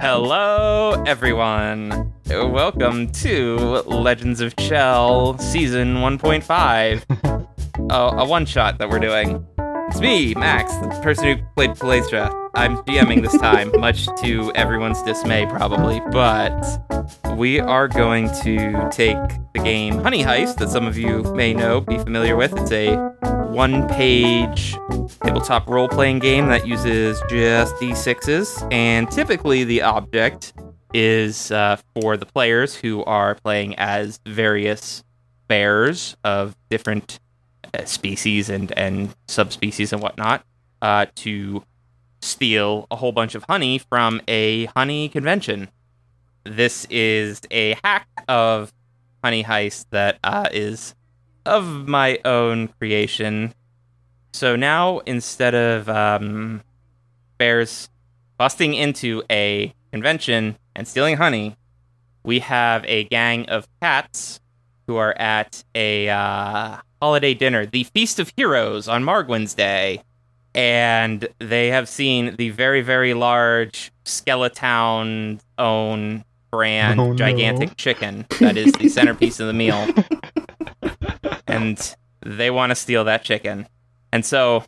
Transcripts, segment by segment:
Hello, everyone. Welcome to Legends of Chell Season 1.5, uh, a one shot that we're doing. It's me, Max, the person who played Palestra. I'm GMing this time, much to everyone's dismay, probably, but we are going to take the game Honey Heist, that some of you may know, be familiar with. It's a one page tabletop role playing game that uses just d6s, and typically the object is uh, for the players who are playing as various bears of different uh, species and, and subspecies and whatnot uh, to steal a whole bunch of honey from a honey convention. This is a hack of Honey Heist that uh, is of my own creation. So now, instead of um, bears busting into a convention and stealing honey, we have a gang of cats who are at a uh, holiday dinner, the Feast of Heroes on Margwin's Day. And they have seen the very, very large Skeleton own brand Oh, no. gigantic chicken that is the centerpiece of the meal. and they want to steal that chicken. And so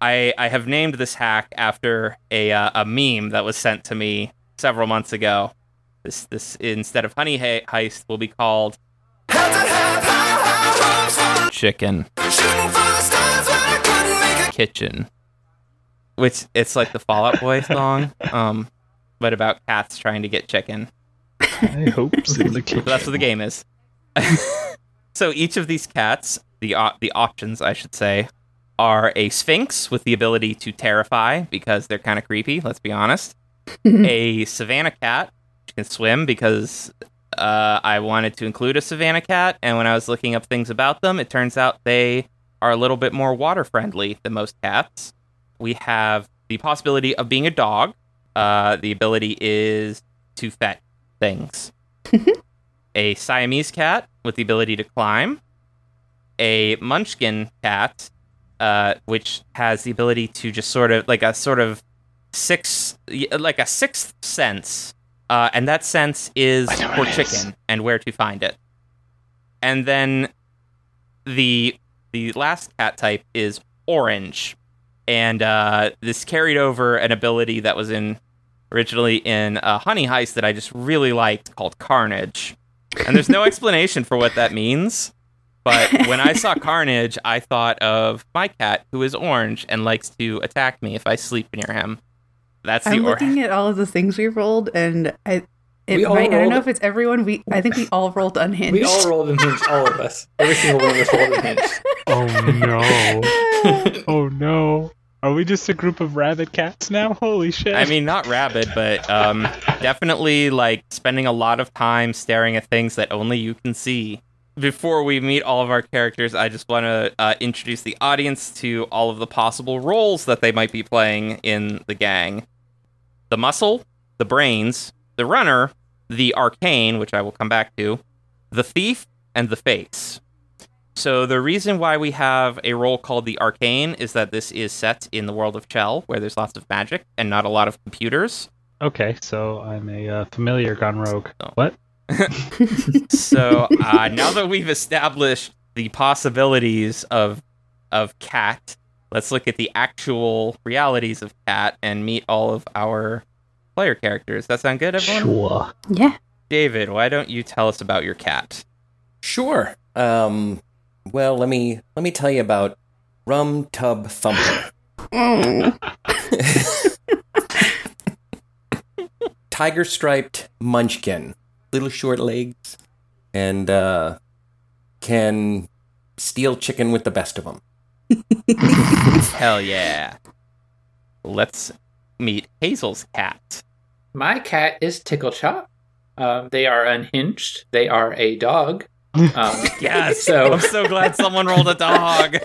I I have named this hack after a uh, a meme that was sent to me several months ago. This this instead of honey he- heist will be called chicken kitchen. Which it's like the Fall Out Boy song, um, but about cats trying to get chicken. I hope so. in the So that's what the game is. so each of these cats, the op- the options, I should say, are a sphinx with the ability to terrify because they're kind of creepy. Let's be honest. a savannah cat which can swim because uh, I wanted to include a savannah cat, and when I was looking up things about them, it turns out they are a little bit more water friendly than most cats. We have the possibility of being a dog. Uh, the ability is to fetch things a Siamese cat with the ability to climb, a Munchkin cat, uh, which has the ability to just sort of like a sort of six, like a sixth sense, uh, and that sense is for what it is. chicken and where to find it. And then the the last cat type is orange, and uh, this carried over an ability that was in originally in a Honey Heist that I just really liked called Carnage. And there's no explanation for what that means. But when I saw Carnage, I thought of my cat who is orange and likes to attack me if I sleep near him. That's the I'm or- looking at all of the things we rolled, and I, it We all might, I don't know if it's everyone. We, I think we all rolled unhinged. We all rolled in hinge, all of us. Every single one of us rolled in hinge. Oh no! Oh no! Are we just a group of rabid cats now? Holy shit! I mean, not rabid, but um, definitely like spending a lot of time staring at things that only you can see. Before we meet all of our characters, I just want to uh, introduce the audience to all of the possible roles that they might be playing in the gang the muscle, the brains, the runner, the arcane, which I will come back to, the thief, and the face. So the reason why we have a role called the arcane is that this is set in the world of Chell, where there's lots of magic and not a lot of computers. okay, so I'm a uh, familiar gone rogue. Oh. What? So uh, now that we've established the possibilities of of cat, let's look at the actual realities of cat and meet all of our player characters. That sound good, everyone? Sure. yeah. David, why don't you tell us about your cat? Sure. Um, well, let me let me tell you about Rum Tub Thumper. Tiger striped munchkin, little short legs, and uh, can steal chicken with the best of them. Hell yeah. Let's meet Hazel's cat. My cat is Tickle Chop. Um, they are unhinged. They are a dog. Um, Yes. So I'm so glad someone rolled a dog.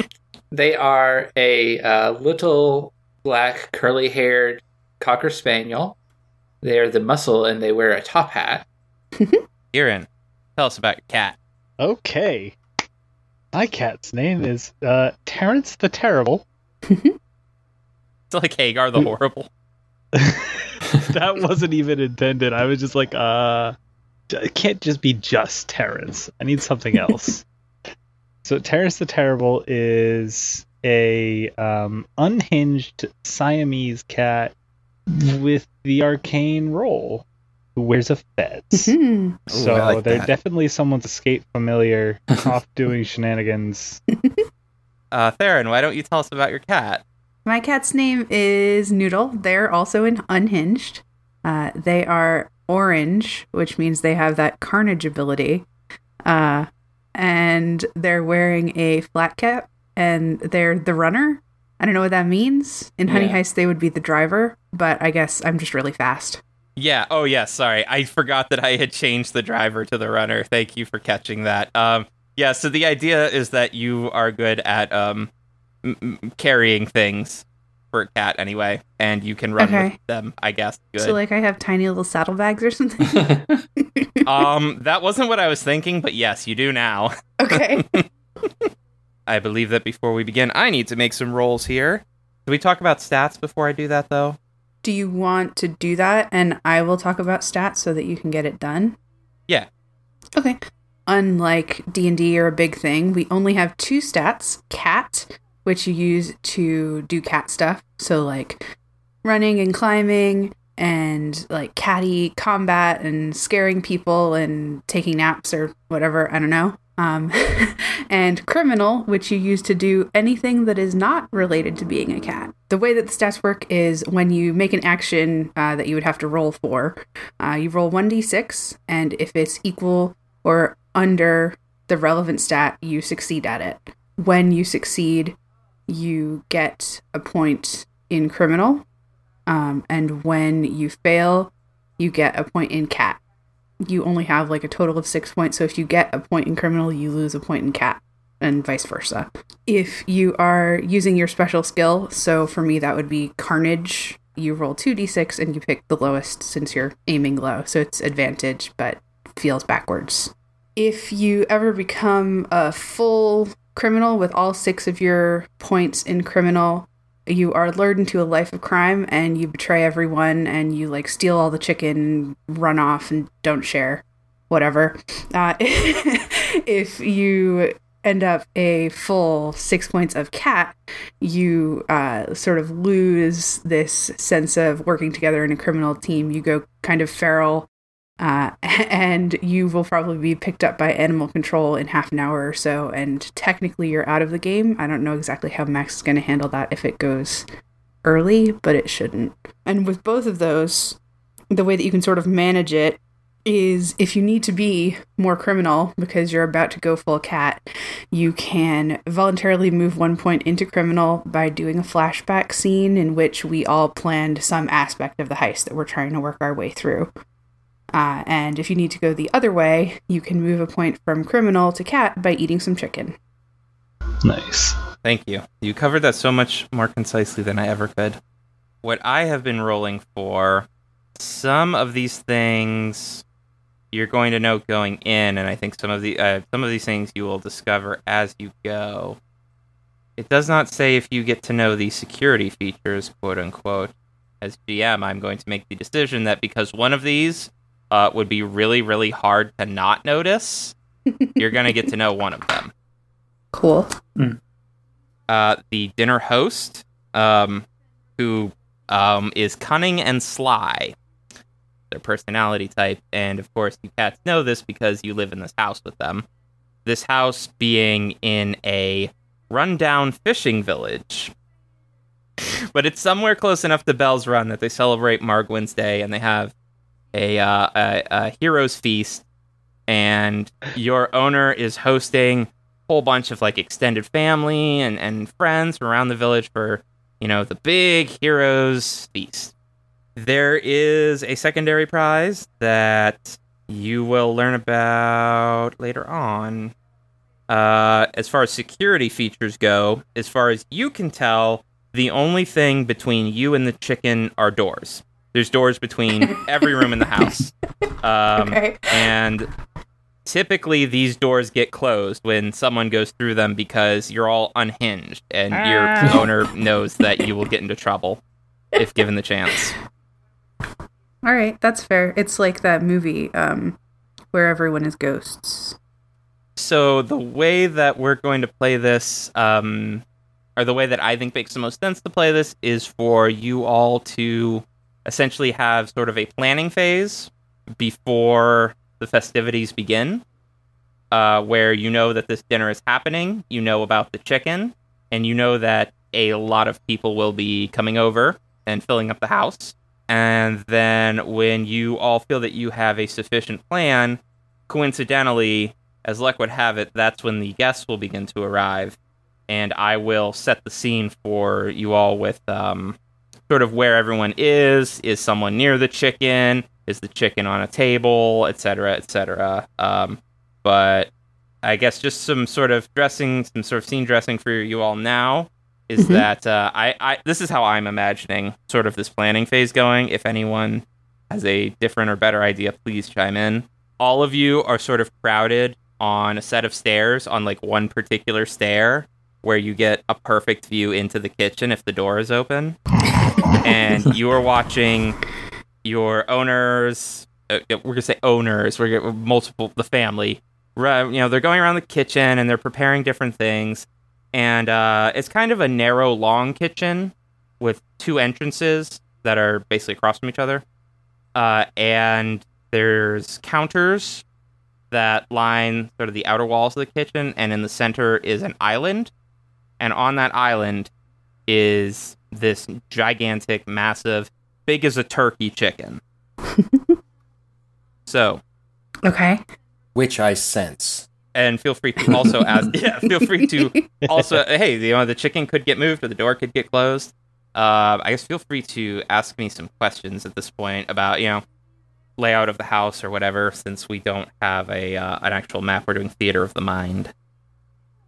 they are a uh, little black curly haired cocker spaniel. They are the muscle and they wear a top hat. Kieran, tell us about your cat. Okay. My cat's name is uh, Terrence the Terrible. It's like Hagar the Horrible. that wasn't even intended. I was just like, uh, it can't just be just Terrence. I need something else. so Terrence the Terrible is a um, unhinged Siamese cat with the arcane role who wears a fez. Mhm. So Ooh, like they're that. definitely someone's escape familiar off doing shenanigans. Uh, Theron, why don't you tell us about your cat? My cat's name is Noodle. They're also in Unhinged. Uh, they are orange, which means they have that carnage ability. Uh, and they're wearing a flat cap, and they're the runner. I don't know what that means. In Honey Yeah. Heist, they would be the driver, but I guess I'm just really fast. Yeah. Oh, yeah. Sorry, I forgot that I had changed the driver to the runner. Thank you for catching that. Um, yeah. So the idea is that you are good at um m- carrying things for a cat anyway, and you can run Okay. with them. I guess. Good. So, like, I have tiny little saddlebags or something. um, that wasn't what I was thinking, but yes, you do now. okay. I believe that before we begin, I need to make some rolls here. Do we talk about stats before I do that, though? Do you want to do that? And I will talk about stats so that you can get it done. Yeah. Okay. Unlike D and D or a big thing, we only have two stats: cat, which you use to do cat stuff, so like running and climbing, and like catty combat and scaring people and taking naps or whatever. I don't know. Um, and criminal, which you use to do anything that is not related to being a cat. The way that the stats work is when you make an action uh, that you would have to roll for, uh, you roll 1d6, and if it's equal or under the relevant stat, you succeed at it. When you succeed, you get a point in criminal, um, and when you fail, you get a point in cat. You only have like a total of six points, so if you get a point in criminal, you lose a point in cat, and vice versa. If you are using your special skill, so for me that would be carnage, you roll 2d6 and you pick the lowest since you're aiming low, so it's advantage, but feels backwards. If you ever become a full criminal with all six of your points in criminal, you are lured into a life of crime and you betray everyone and you like steal all the chicken, run off and don't share, whatever. Uh, if you end up a full six points of cat, you uh, sort of lose this sense of working together in a criminal team. You go kind of feral, uh, and you will probably be picked up by animal control in half an hour or so. And technically, you're out of the game. I don't know exactly how Max is going to handle that if it goes early, but it shouldn't. And with both of those, the way that you can sort of manage it is if you need to be more criminal because you're about to go full cat, you can voluntarily move one point into criminal by doing a flashback scene in which we all planned some aspect of the heist that we're trying to work our way through. Uh, and if you need to go the other way, you can move a point from criminal to cat by eating some chicken. Nice. Thank you. You covered that so much more concisely than I ever could. What I have been rolling for, some of these things you're going to know going in, and I think some of the uh, some of these things you will discover as you go. It does not say if you get to know the security features, quote unquote. As GM, I'm going to make the decision that because one of these uh, would be really, really hard to not notice, you're going to get to know one of them Cool. uh, the dinner host, um, who um, is cunning and sly. Their personality type, and of course, you cats know this because you live in this house with them. This house being in a rundown fishing village. But it's somewhere close enough to Bell's Run that they celebrate Margwin's Day and they have a, uh, a, a hero's feast. And your owner is hosting a whole bunch of like extended family and, and friends from around the village for, you know, the big heroes feast. There is a secondary prize that you will learn about later on. Uh, as far as security features go, as far as you can tell, the only thing between you and the chicken are doors. There's doors between every room in the house. Um, okay. and typically these doors get closed when someone goes through them because you're all unhinged and your Ah. owner knows that you will get into trouble if given the chance. All right, that's fair. It's like that movie um, where everyone is ghosts. So the way that we're going to play this, um, or the way that I think makes the most sense to play this, is for you all to essentially have sort of a planning phase before the festivities begin, uh, where you know that this dinner is happening, you know about the chicken, and you know that a lot of people will be coming over and filling up the house. And then when you all feel that you have a sufficient plan, coincidentally, as luck would have it, that's when the guests will begin to arrive, and I will set the scene for you all with um, sort of where everyone is. Is someone near the chicken? Is the chicken on a table, etc., etc. Um, but I guess just some sort of dressing, some sort of scene dressing for you all now is Mhm. that uh, I, I this is how I'm imagining sort of this planning phase going. If anyone has a different or better idea, please chime in. All of you are sort of crowded on a set of stairs on like one particular stair where you get a perfect view into the kitchen if the door is open. and you are watching your owners, uh, we're going to say owners, we're gonna, multiple, the family, ru- you know, they're going around the kitchen and they're preparing different things. And uh, it's kind of a narrow, long kitchen with two entrances that are basically across from each other. Uh, and there's counters that line sort of the outer walls of the kitchen, and in the center is an island. And on that island is this gigantic, massive, big as a turkey chicken. so, Okay. Which I sense. and feel free to also ask. Yeah, feel free to also. Hey, you know, the chicken could get moved or the door could get closed. Uh, I guess feel free to ask me some questions at this point about you know layout of the house or whatever, since we don't have a uh, an actual map. We're doing theater of the mind.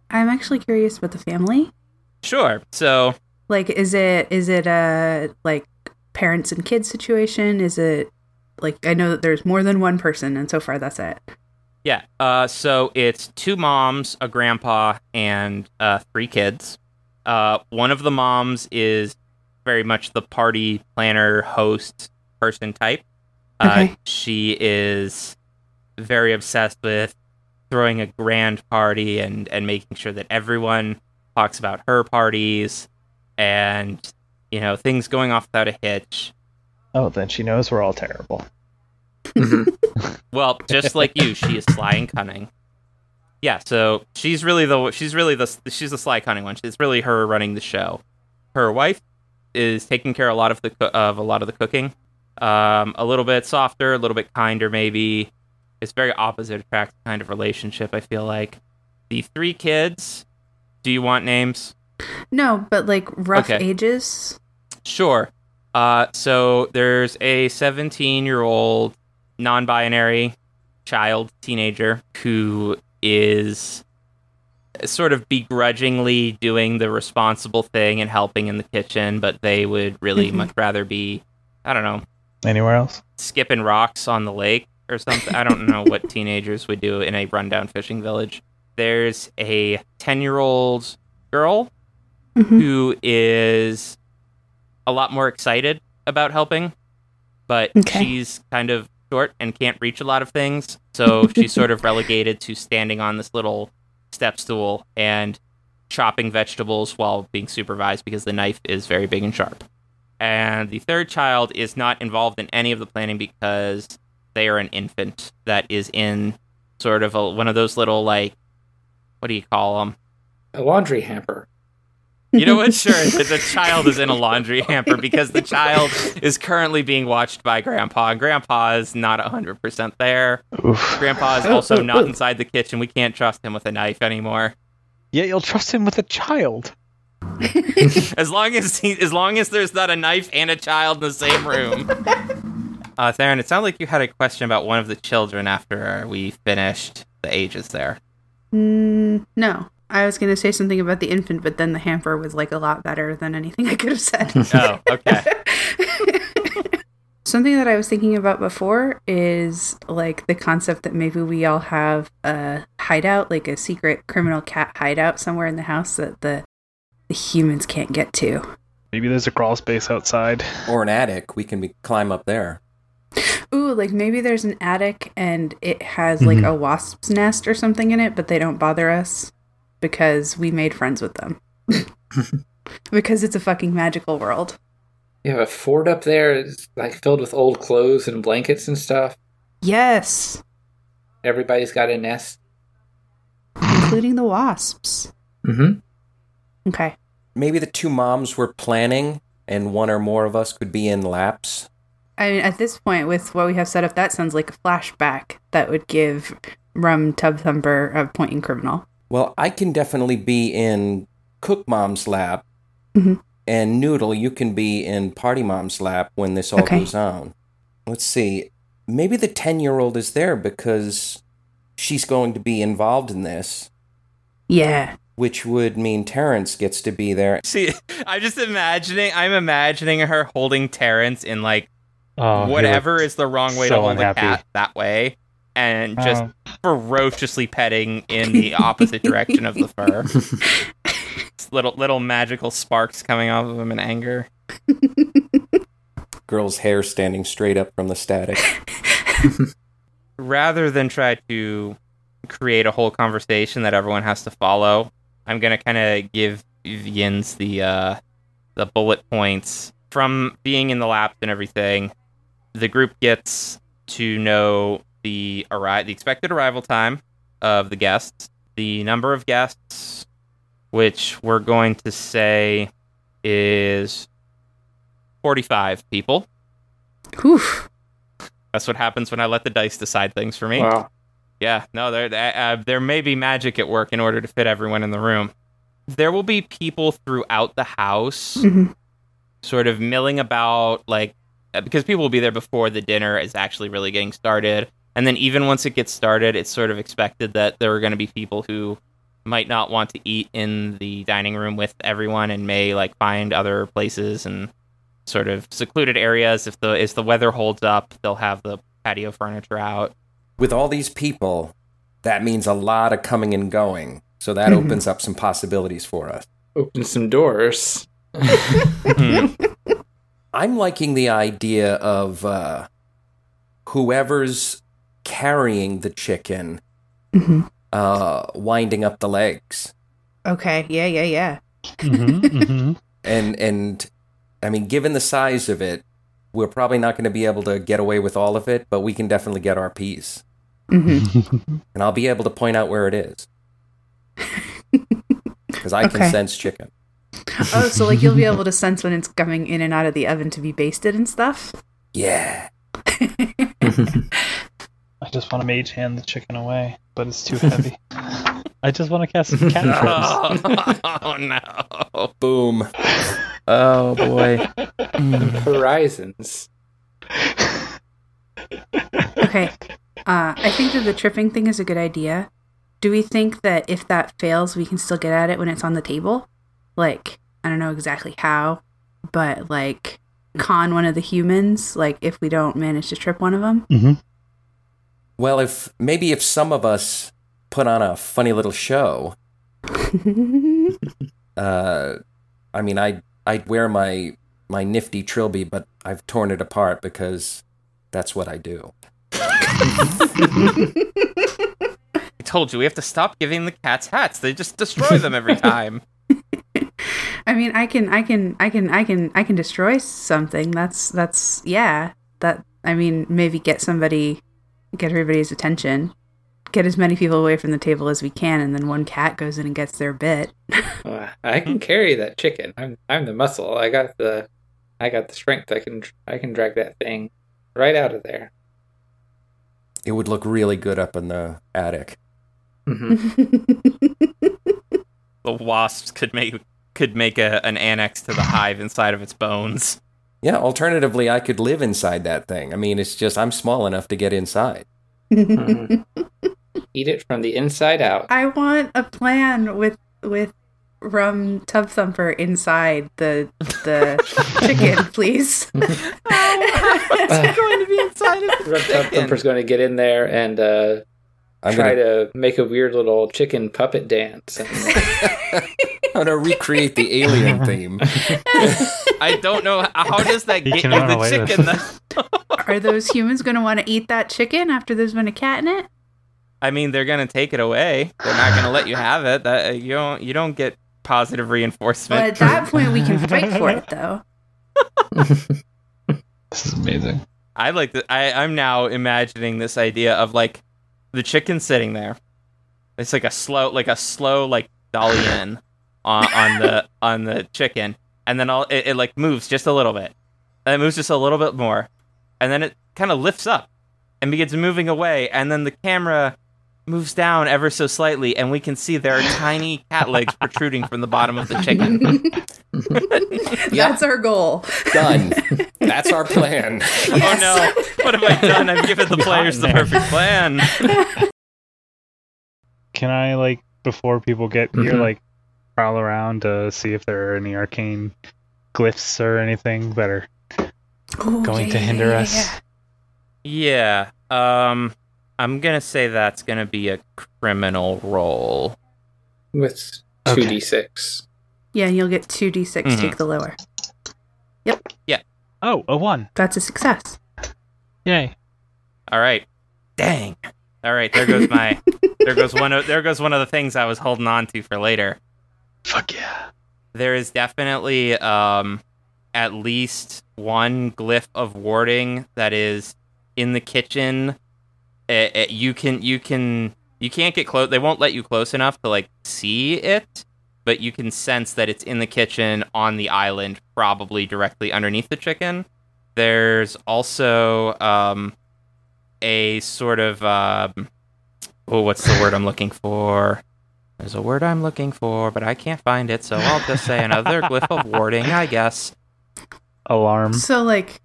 I'm actually curious about the family. Sure. So Like, is it is it a like parents and kids situation? Is it like I know that there's more than one person, and so far that's it. Yeah. Uh, so it's two moms, a grandpa, and uh, three kids. Uh, one of the moms is very much the party planner, host person type. Uh, Okay. she is very obsessed with throwing a grand party and, and making sure that everyone talks about her parties and, you know, things going off without a hitch. Oh, then she knows we're all terrible. Well, just like you, she is sly and cunning. Yeah, so she's really the she's really the she's the sly cunning one. It's really her running the show. Her wife is taking care of a lot of the of a lot of the cooking. Um, a little bit softer, a little bit kinder, maybe. It's very opposite attract kind of relationship. I feel like the three kids. Do you want names? No, but like rough Okay. ages. Sure. Uh, so there's a 17 year old non binary child, teenager, who is sort of begrudgingly doing the responsible thing and helping in the kitchen, but they would really Mhm. much rather be, I don't know, Anywhere else? skipping rocks on the lake or something. I don't know what teenagers would do in a rundown fishing village. There's a 10 year old girl Mhm. who is a lot more excited about helping, but Okay. she's kind of short and can't reach a lot of things. So she's sort of relegated to standing on this little step stool and chopping vegetables while being supervised because the knife is very big and sharp. And the third child is not involved in any of the planning because they are an infant that is in sort of a, one of those little, like, what do you call them? A laundry hamper. You know what? Sure, the, the child is in a laundry hamper because the child is currently being watched by Grandpa, and Grandpa is not 100% there. Oof. Grandpa is also not inside the kitchen. We can't trust him with a knife anymore. Yeah, you'll trust him with a child. As long as he, as long as there's not a knife and a child in the same room. Uh, Theron, it sounded like you had a question about one of the children after we finished the ages there. Mm, no, I was gonna say something about the infant, but then the hamper was like a lot better than anything I could have said. Oh, okay. Something that I was thinking about before is like the concept that maybe we all have a hideout, like a secret criminal cat hideout somewhere in the house that the, the humans can't get to. Maybe there's a crawl space outside. Or an attic. We can be, climb up there. Ooh, like maybe there's an attic and it has like Mhm. a wasp's nest or something in it, but they don't bother us because we made friends with them. because it's a fucking magical world. You have a fort up there, it's like filled with old clothes and blankets and stuff. Yes, Everybody's got a nest. including the wasps. Mm-hmm. Okay. Maybe the two moms were planning, and one or more of us could be in laps. I mean, at this point, with what we have set up, that sounds like a flashback that would give Rum Tub Thumper a point in criminal. Well, I can definitely be in Cook Mom's lap, Mhm. and Noodle, you can be in Party Mom's lap when this all Okay. goes on. Let's see. Maybe the 10 year old is there because she's going to be involved in this, Yeah. which would mean Terrence gets to be there. See, I'm just imagining. I'm imagining her holding Terrence in like Oh, whatever is the wrong way so to hold unhappy. a cat that way, and just Oh. Ferociously petting in the opposite direction of the fur. little little magical sparks coming off of him in anger. Girl's hair standing straight up from the static. Rather than try to create a whole conversation that everyone has to follow, I'm gonna kind of give Yins the uh, the bullet points from being in the labs and everything. The group gets to know the arri- the expected arrival time of the guests, the number of guests, which we're going to say is 45 people. Whew. That's what happens when I let the dice decide things for me. Wow. Yeah, no, there uh, there may be magic at work in order to fit everyone in the room. There will be people throughout the house, Mhm. sort of milling about, like uh, because people will be there before the dinner is actually really getting started, and then even once it gets started, it's sort of expected that there are going to be people who might not want to eat in the dining room with everyone and may like find other places and sort of secluded areas. If the if the weather holds up, they'll have the patio furniture out. With all these people, that means a lot of coming and going. So that Mhm. opens up some possibilities for us. Open some doors. Hmm. I'm liking the idea of uh, whoever's carrying the chicken Mhm. uh, winding up the legs, Okay. Yeah, yeah, yeah. Mhm, mhm. and and I mean, given the size of it, we're probably not going to be able to get away with all of it, but we can definitely get our piece, hmm and I'll be able to point out where it is because I Okay. can sense chicken. Oh, so like you'll be able to sense when it's coming in and out of the oven to be basted and stuff? Yeah, I just want to mage hand the chicken away, but it's too heavy. I just want to cast some cat oh no! boom. Oh boy! Horizons. Okay. Uh, I think that the tripping thing is a good idea. Do we think that if that fails, we can still get at it when it's on the table? Like, I don't know exactly how, but like con one of the humans, like if we don't manage to trip one of them? hmm Well, if maybe if some of us put on a funny little show, uh, I mean, I I'd wear my my nifty trilby, but I've torn it apart because that's what I do. I told you we have to stop giving the cats hats. They just destroy them every time. I mean, I can, I can, I can, I can, I can destroy something. That's, that's, yeah. That, I mean, maybe get somebody, get everybody's attention, get as many people away from the table as we can, and then one cat goes in and gets their bit. Uh, I can carry that chicken. I'm I'm the muscle. I got the I got the strength. I can I can drag that thing right out of there. It would look really good up in the attic. Mhm. The wasps could make could make a, an annex to the hive inside of its bones. Yeah. Alternatively, I could live inside that thing. I mean, it's just I'm small enough to get inside. Eat it from the inside out. I want a plan with with rum tub thumper inside the the chicken, please. What's going to be inside of the Rum Tub? Thumper's going to get in there and uh, I'm try gonna, to make a weird little chicken puppet dance. And I'm gonna recreate the alien theme. I don't know how does that He get you the chicken. Are those humans going to want to eat that chicken after there's been a cat in it? I mean, they're gonna take it away. They're not gonna let you have it. That uh, you don't you don't get positive reinforcement. Well, at that point, we can fight for it, though. This is amazing. I like that. I I'm now imagining this idea of like the chicken sitting there. It's like a slow, like a slow, like dolly in on, on the on the chicken, and then all it, it like moves just a little bit, and it moves just a little bit more, and then it kind of lifts up and begins moving away, and then the camera moves down ever so slightly, and we can see there are tiny cat legs protruding from the bottom of the chicken. That's our goal. Done. That's our plan. Oh no! What have I done? I've given the players the hot in there. perfect plan. Can I like before people get here Mhm. like prowl around to see if there are any arcane glyphs or anything that are Ooh, going yeah, to hinder yeah, us? yeah. Yeah. Um I'm going to say that's going to be a criminal roll. with Okay. 2d6. Yeah, and you'll get 2d6, Mhm. take the lower. Yep. Yeah. Oh, a one. That's a success. Yay. All right. Dang. All right, there goes my there goes one of there goes one of the things I was holding on to for later. Fuck yeah. There is definitely um at least one glyph of warding that is in the kitchen. Eh, eh, you can you can you can't get close. They won't let you close enough to like see it, but you can sense that it's in the kitchen on the island, probably directly underneath the chicken. There's also um, a sort of um, oh, what's the word I'm looking for? There's a word I'm looking for, but I can't find it, so I'll just say another glyph of warding, I guess. Alarm. So, like,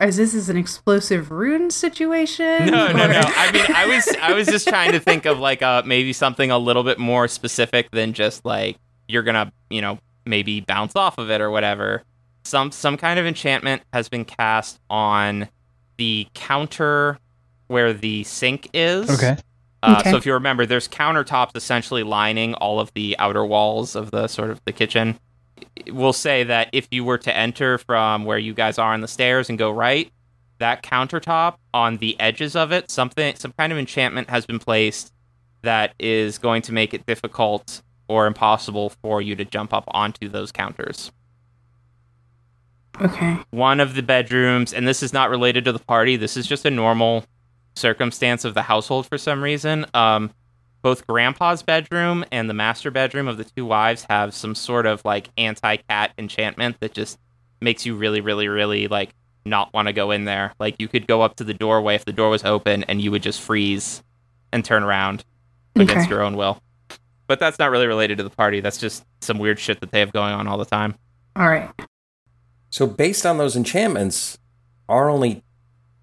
is this is an explosive rune situation? No, no, Or- no. I mean, I was I was just trying to think of like uh maybe something a little bit more specific than just like you're gonna you know maybe bounce off of it or whatever. Some some kind of enchantment has been cast on the counter where the sink is. Okay. Uh, Okay. So if you remember, there's countertops essentially lining all of the outer walls of the sort of the kitchen. We'll say that if you were to enter from where you guys are on the stairs and go right, that countertop on the edges of it, something, some kind of enchantment has been placed that is going to make it difficult or impossible for you to jump up onto those counters. Okay. One of the bedrooms, and this is not related to the party. This is just a normal circumstance of the household for some reason. Um, both Grandpa's bedroom and the master bedroom of the two wives have some sort of like anti-cat enchantment that just makes you really, really, really like not want to go in there. Like you could go up to the doorway if the door was open, and you would just freeze and turn around against Okay. your own will. But that's not really related to the party. That's just some weird shit that they have going on all the time. All right. So based on those enchantments, our only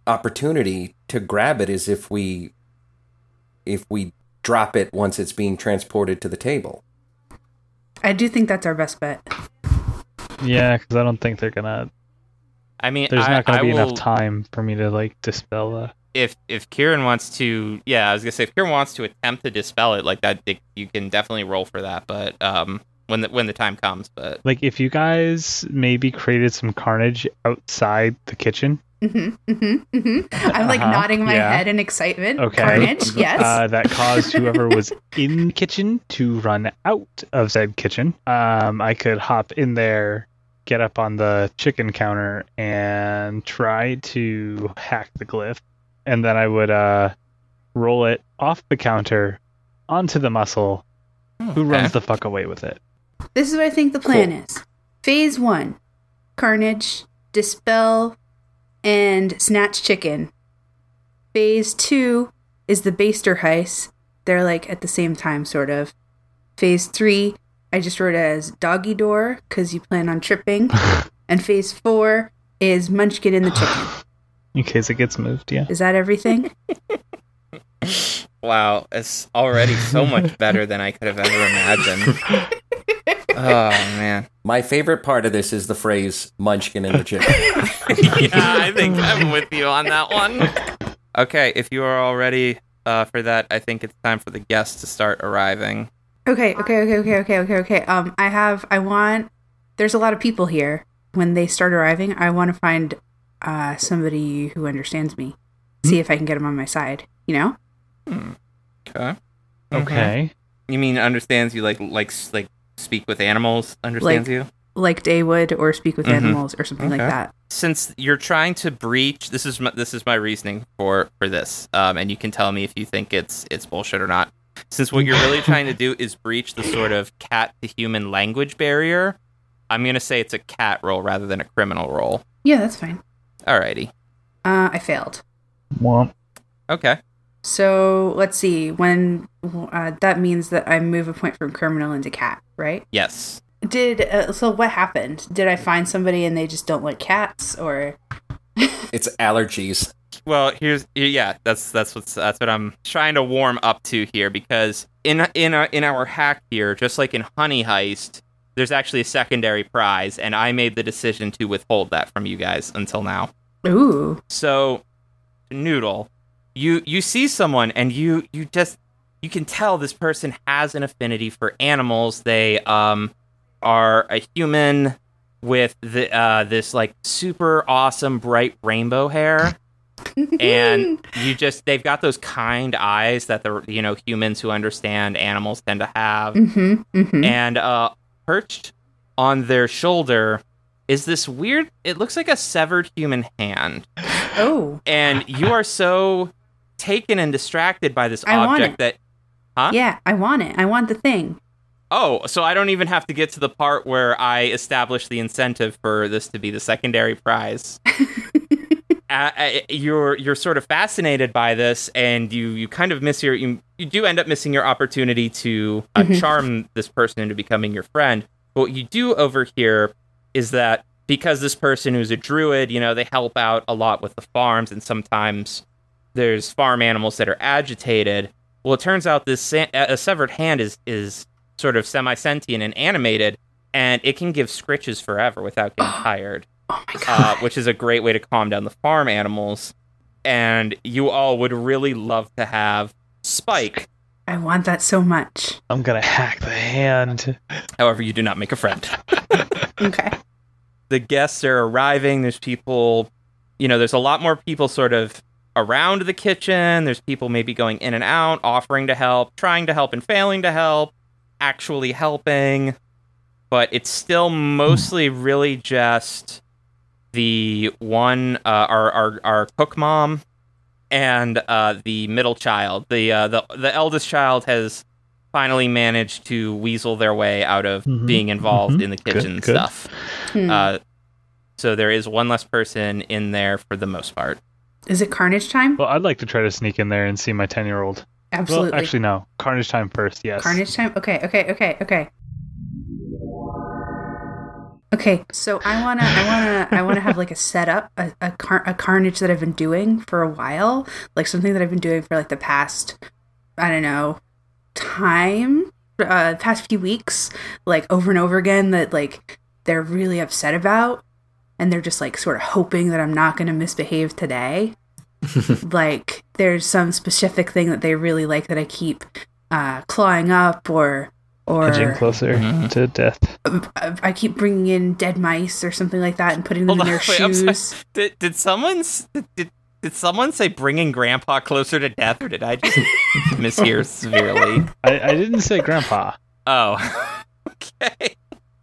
opportunity to grab it is if we if we drop it once it's being transported to the table. I do think that's our best bet. Yeah, because I don't think they're gonna. I mean, There's I, not gonna I be will, enough time for me to like dispel the. if if Kieran wants to, yeah, I was gonna say if Kieran wants to attempt to dispel it like that, they- you can definitely roll for that. But um, when the when the time comes, but Like, if you guys maybe created some carnage outside the kitchen, hmm hmm hmm I'm like Uh-huh, nodding my yeah. head in excitement. Okay. Carnage, yes. uh, that caused whoever was in the kitchen to run out of said kitchen. Um, I could hop in there, get up on the chicken counter, and try to hack the glyph, and then I would uh, roll it off the counter onto the muscle, who runs the fuck away with it. This is what I think the plan is. Phase one Carnage, Dispel, and Snatch Chicken. Phase two is the Baster Heist. They're like at the same time, sort of. Phase three, I just wrote as Doggy Door because you plan on tripping. and phase four is Munchkin in the Chicken. In case it gets moved, yeah. Is that everything? wow, it's already so much better than I could have ever imagined. Oh man. My favorite part of this is the phrase "munchkin in the chicken." yeah, I think I'm with you on that one. Okay, if you are all ready uh, for that, I think it's time for the guests to start arriving. Okay, okay, okay, okay, okay, okay, okay. Um, I have, I want. There's a lot of people here. When they start arriving, I want to find uh, somebody who understands me. See if I can get them on my side. You know? Hmm. Okay. Okay. You mean understands you like like like speak with animals? Understands Like- you? Like Day would, or speak with Mhm. animals, or something like that. Since you're trying to breach, this is my, this is my reasoning for for this, um, and you can tell me if you think it's it's bullshit or not. Since what you're really trying to do is breach the sort of cat to human language barrier, I'm gonna say it's a cat roll rather than a criminal roll. Yeah, that's fine. Alrighty. Uh, I failed. Womp. Okay. So let's see. When uh, that means that I move a point from criminal into cat, right? Yes. Did uh, so? What happened? Did I find somebody and they just don't like cats, or it's allergies. Well, here's yeah, that's that's what's that's what I'm trying to warm up to here because in in our, in our hack here, just like in Honey Heist, there's actually a secondary prize, and I made the decision to withhold that from you guys until now. ooh, So, Noodle, you you see someone and you you just you can tell this person has an affinity for animals. They um are a human with the uh this like super awesome bright rainbow hair and you just they've got those kind eyes that the you know humans who understand animals tend to have mm-hmm, mm-hmm. and uh perched on their shoulder is this weird it looks like a severed human hand oh, and you are so taken and distracted by this I object that Huh? yeah, I want it. I want the thing. oh so i don't even have to get to the part where i establish the incentive for this to be the secondary prize uh, uh, you're you're sort of fascinated by this and you you kind of miss your you, you do end up missing your opportunity to uh, Mhm. charm this person into becoming your friend but what you do over here is that because this person who's a druid you know they help out a lot with the farms and sometimes there's farm animals that are agitated well it turns out this sa- a severed hand is is sort of semi-sentient and animated and it can give scritches forever without getting tired Oh my god. uh, which is a great way to calm down the farm animals. And you all would really love to have Spike. I want that so much. I'm gonna hack the hand. However, you do not make a friend. Okay. the guests are arriving. There's people, you know, there's a lot more people sort of around the kitchen. There's people maybe going in and out, offering to help, trying to help and failing to help, actually helping. But it's still mostly really just the one, uh, our, our, our cook mom and uh, the middle child. The, uh, the, the eldest child has finally managed to weasel their way out of Mhm, being involved mhm. in the kitchen good. stuff. Hmm. Uh, so there is one less person in there for the most part. Is it carnage time? Well, I'd like to try to sneak in there and see my ten year old. Absolutely. Well, actually, no. Carnage time first. Yes. Carnage time? Okay, okay, okay, okay. Okay, so I wanna, I wanna, I wanna have like a setup, a a, car- a carnage that I've been doing for a while, like something that I've been doing for like the past, I don't know, time, uh, past few weeks, like over and over again. That like they're really upset about, and they're just like sort of hoping that I'm not gonna misbehave today. like there's some specific thing that they really like that I keep uh, clawing up or or Edging closer Mhm. to death. I I keep bringing in dead mice or something like that and putting them Hold in on, their wait, shoes. Did, did someone did, did someone say bringing Grandpa closer to death, or did I just mishear severely? I, I didn't say grandpa. Oh, okay.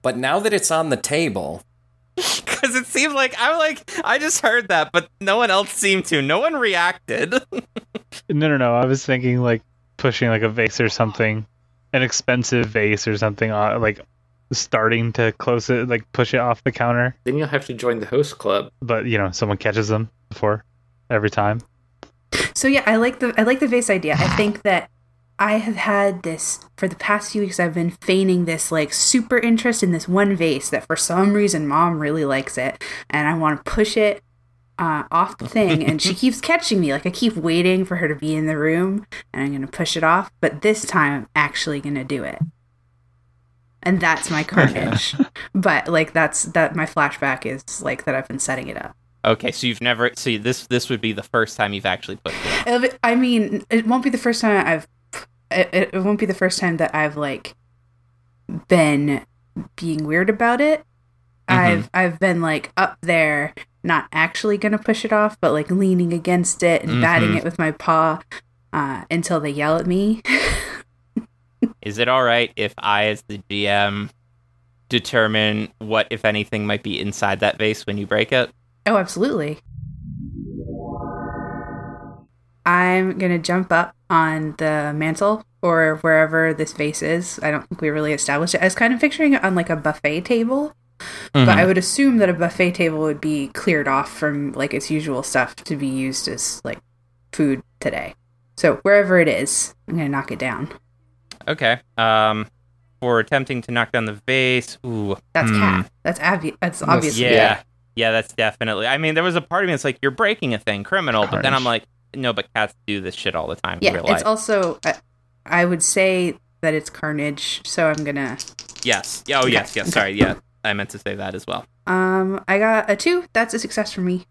But now that it's on the table, Because it seemed like I'm like I just heard that, but no one else seemed to. No one reacted. No, no, no. I was thinking like pushing like a vase or something, an expensive vase or something, uh, like starting to close it, like push it off the counter. Then you'll have to join the host club. But you know, someone catches them before every time. So yeah, I like the I like the vase idea. I think that I have had this for the past few weeks. I've been feigning this like super interest in this one vase that for some reason mom really likes it, and I want to push it uh, off the thing, and she keeps catching me. Like I keep waiting for her to be in the room, and I'm gonna push it off. But this time, I'm actually gonna do it. and that's my carnage. but like that's that my flashback is like that I've been setting it up. Okay, so you've never see this. This would be the first time you've actually put it. I mean, it won't be the first time I've. It, it won't be the first time that I've like been being weird about it. I've I've been like up there, not actually gonna push it off, but like leaning against it and batting Mhm. it with my paw uh, until they yell at me. Is it all right if I, as the GM, determine what, if anything, might be inside that vase when you break it? Oh, absolutely. I'm gonna jump up on the mantle or wherever this vase is. I don't think we really established it. I was kind of picturing it on like a buffet table, but I would assume that a buffet table would be cleared off from like its usual stuff to be used as like food today. So wherever it is, I'm gonna knock it down. Okay. Um, for attempting to knock down the vase. Ooh. That's hmm. cat. That's obvi- That's Yes, obviously Yeah. yeah. that's definitely. I mean, there was a part of me that's like, you're breaking a thing, criminal. But then I'm like, no, but cats do this shit all the time in Yeah, it's life. also. I, I would say that it's carnage. So I'm gonna yes. Yeah, Oh, Okay, yes, yes. okay. Sorry. Yeah, I meant to say that as well. Um, I got a two. That's a success for me.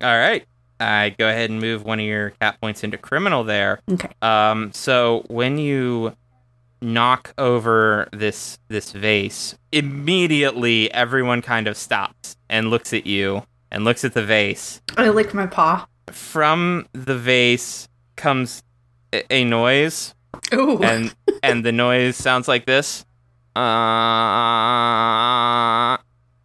All right. I go ahead and move one of your cat points into criminal there. Okay. Um, so when you knock over this this vase, immediately everyone kind of stops and looks at you and looks at the vase. I lick my paw. From the vase comes a, a noise, Ooh. and and the noise sounds like this. Uh,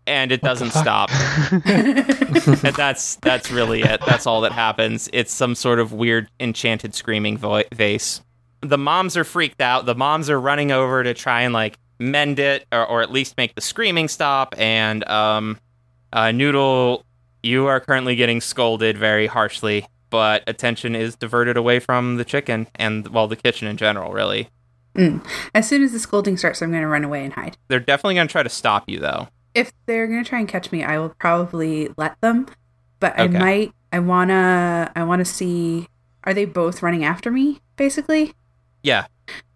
and it doesn't stop. and that's that's really it. That's all that happens. It's some sort of weird enchanted screaming vo- vase. The moms are freaked out. The moms are running over to try and like mend it or, or at least make the screaming stop. And um, uh, Noodle, you are currently getting scolded very harshly, but attention is diverted away from the chicken and well, the kitchen in general. Really, as soon as the scolding starts, I'm going to run away and hide. they're definitely going to try to stop you though. If they're going to try and catch me, I will probably let them. But I might. I wanna. I wanna see. Are they both running after me? Basically. Yeah.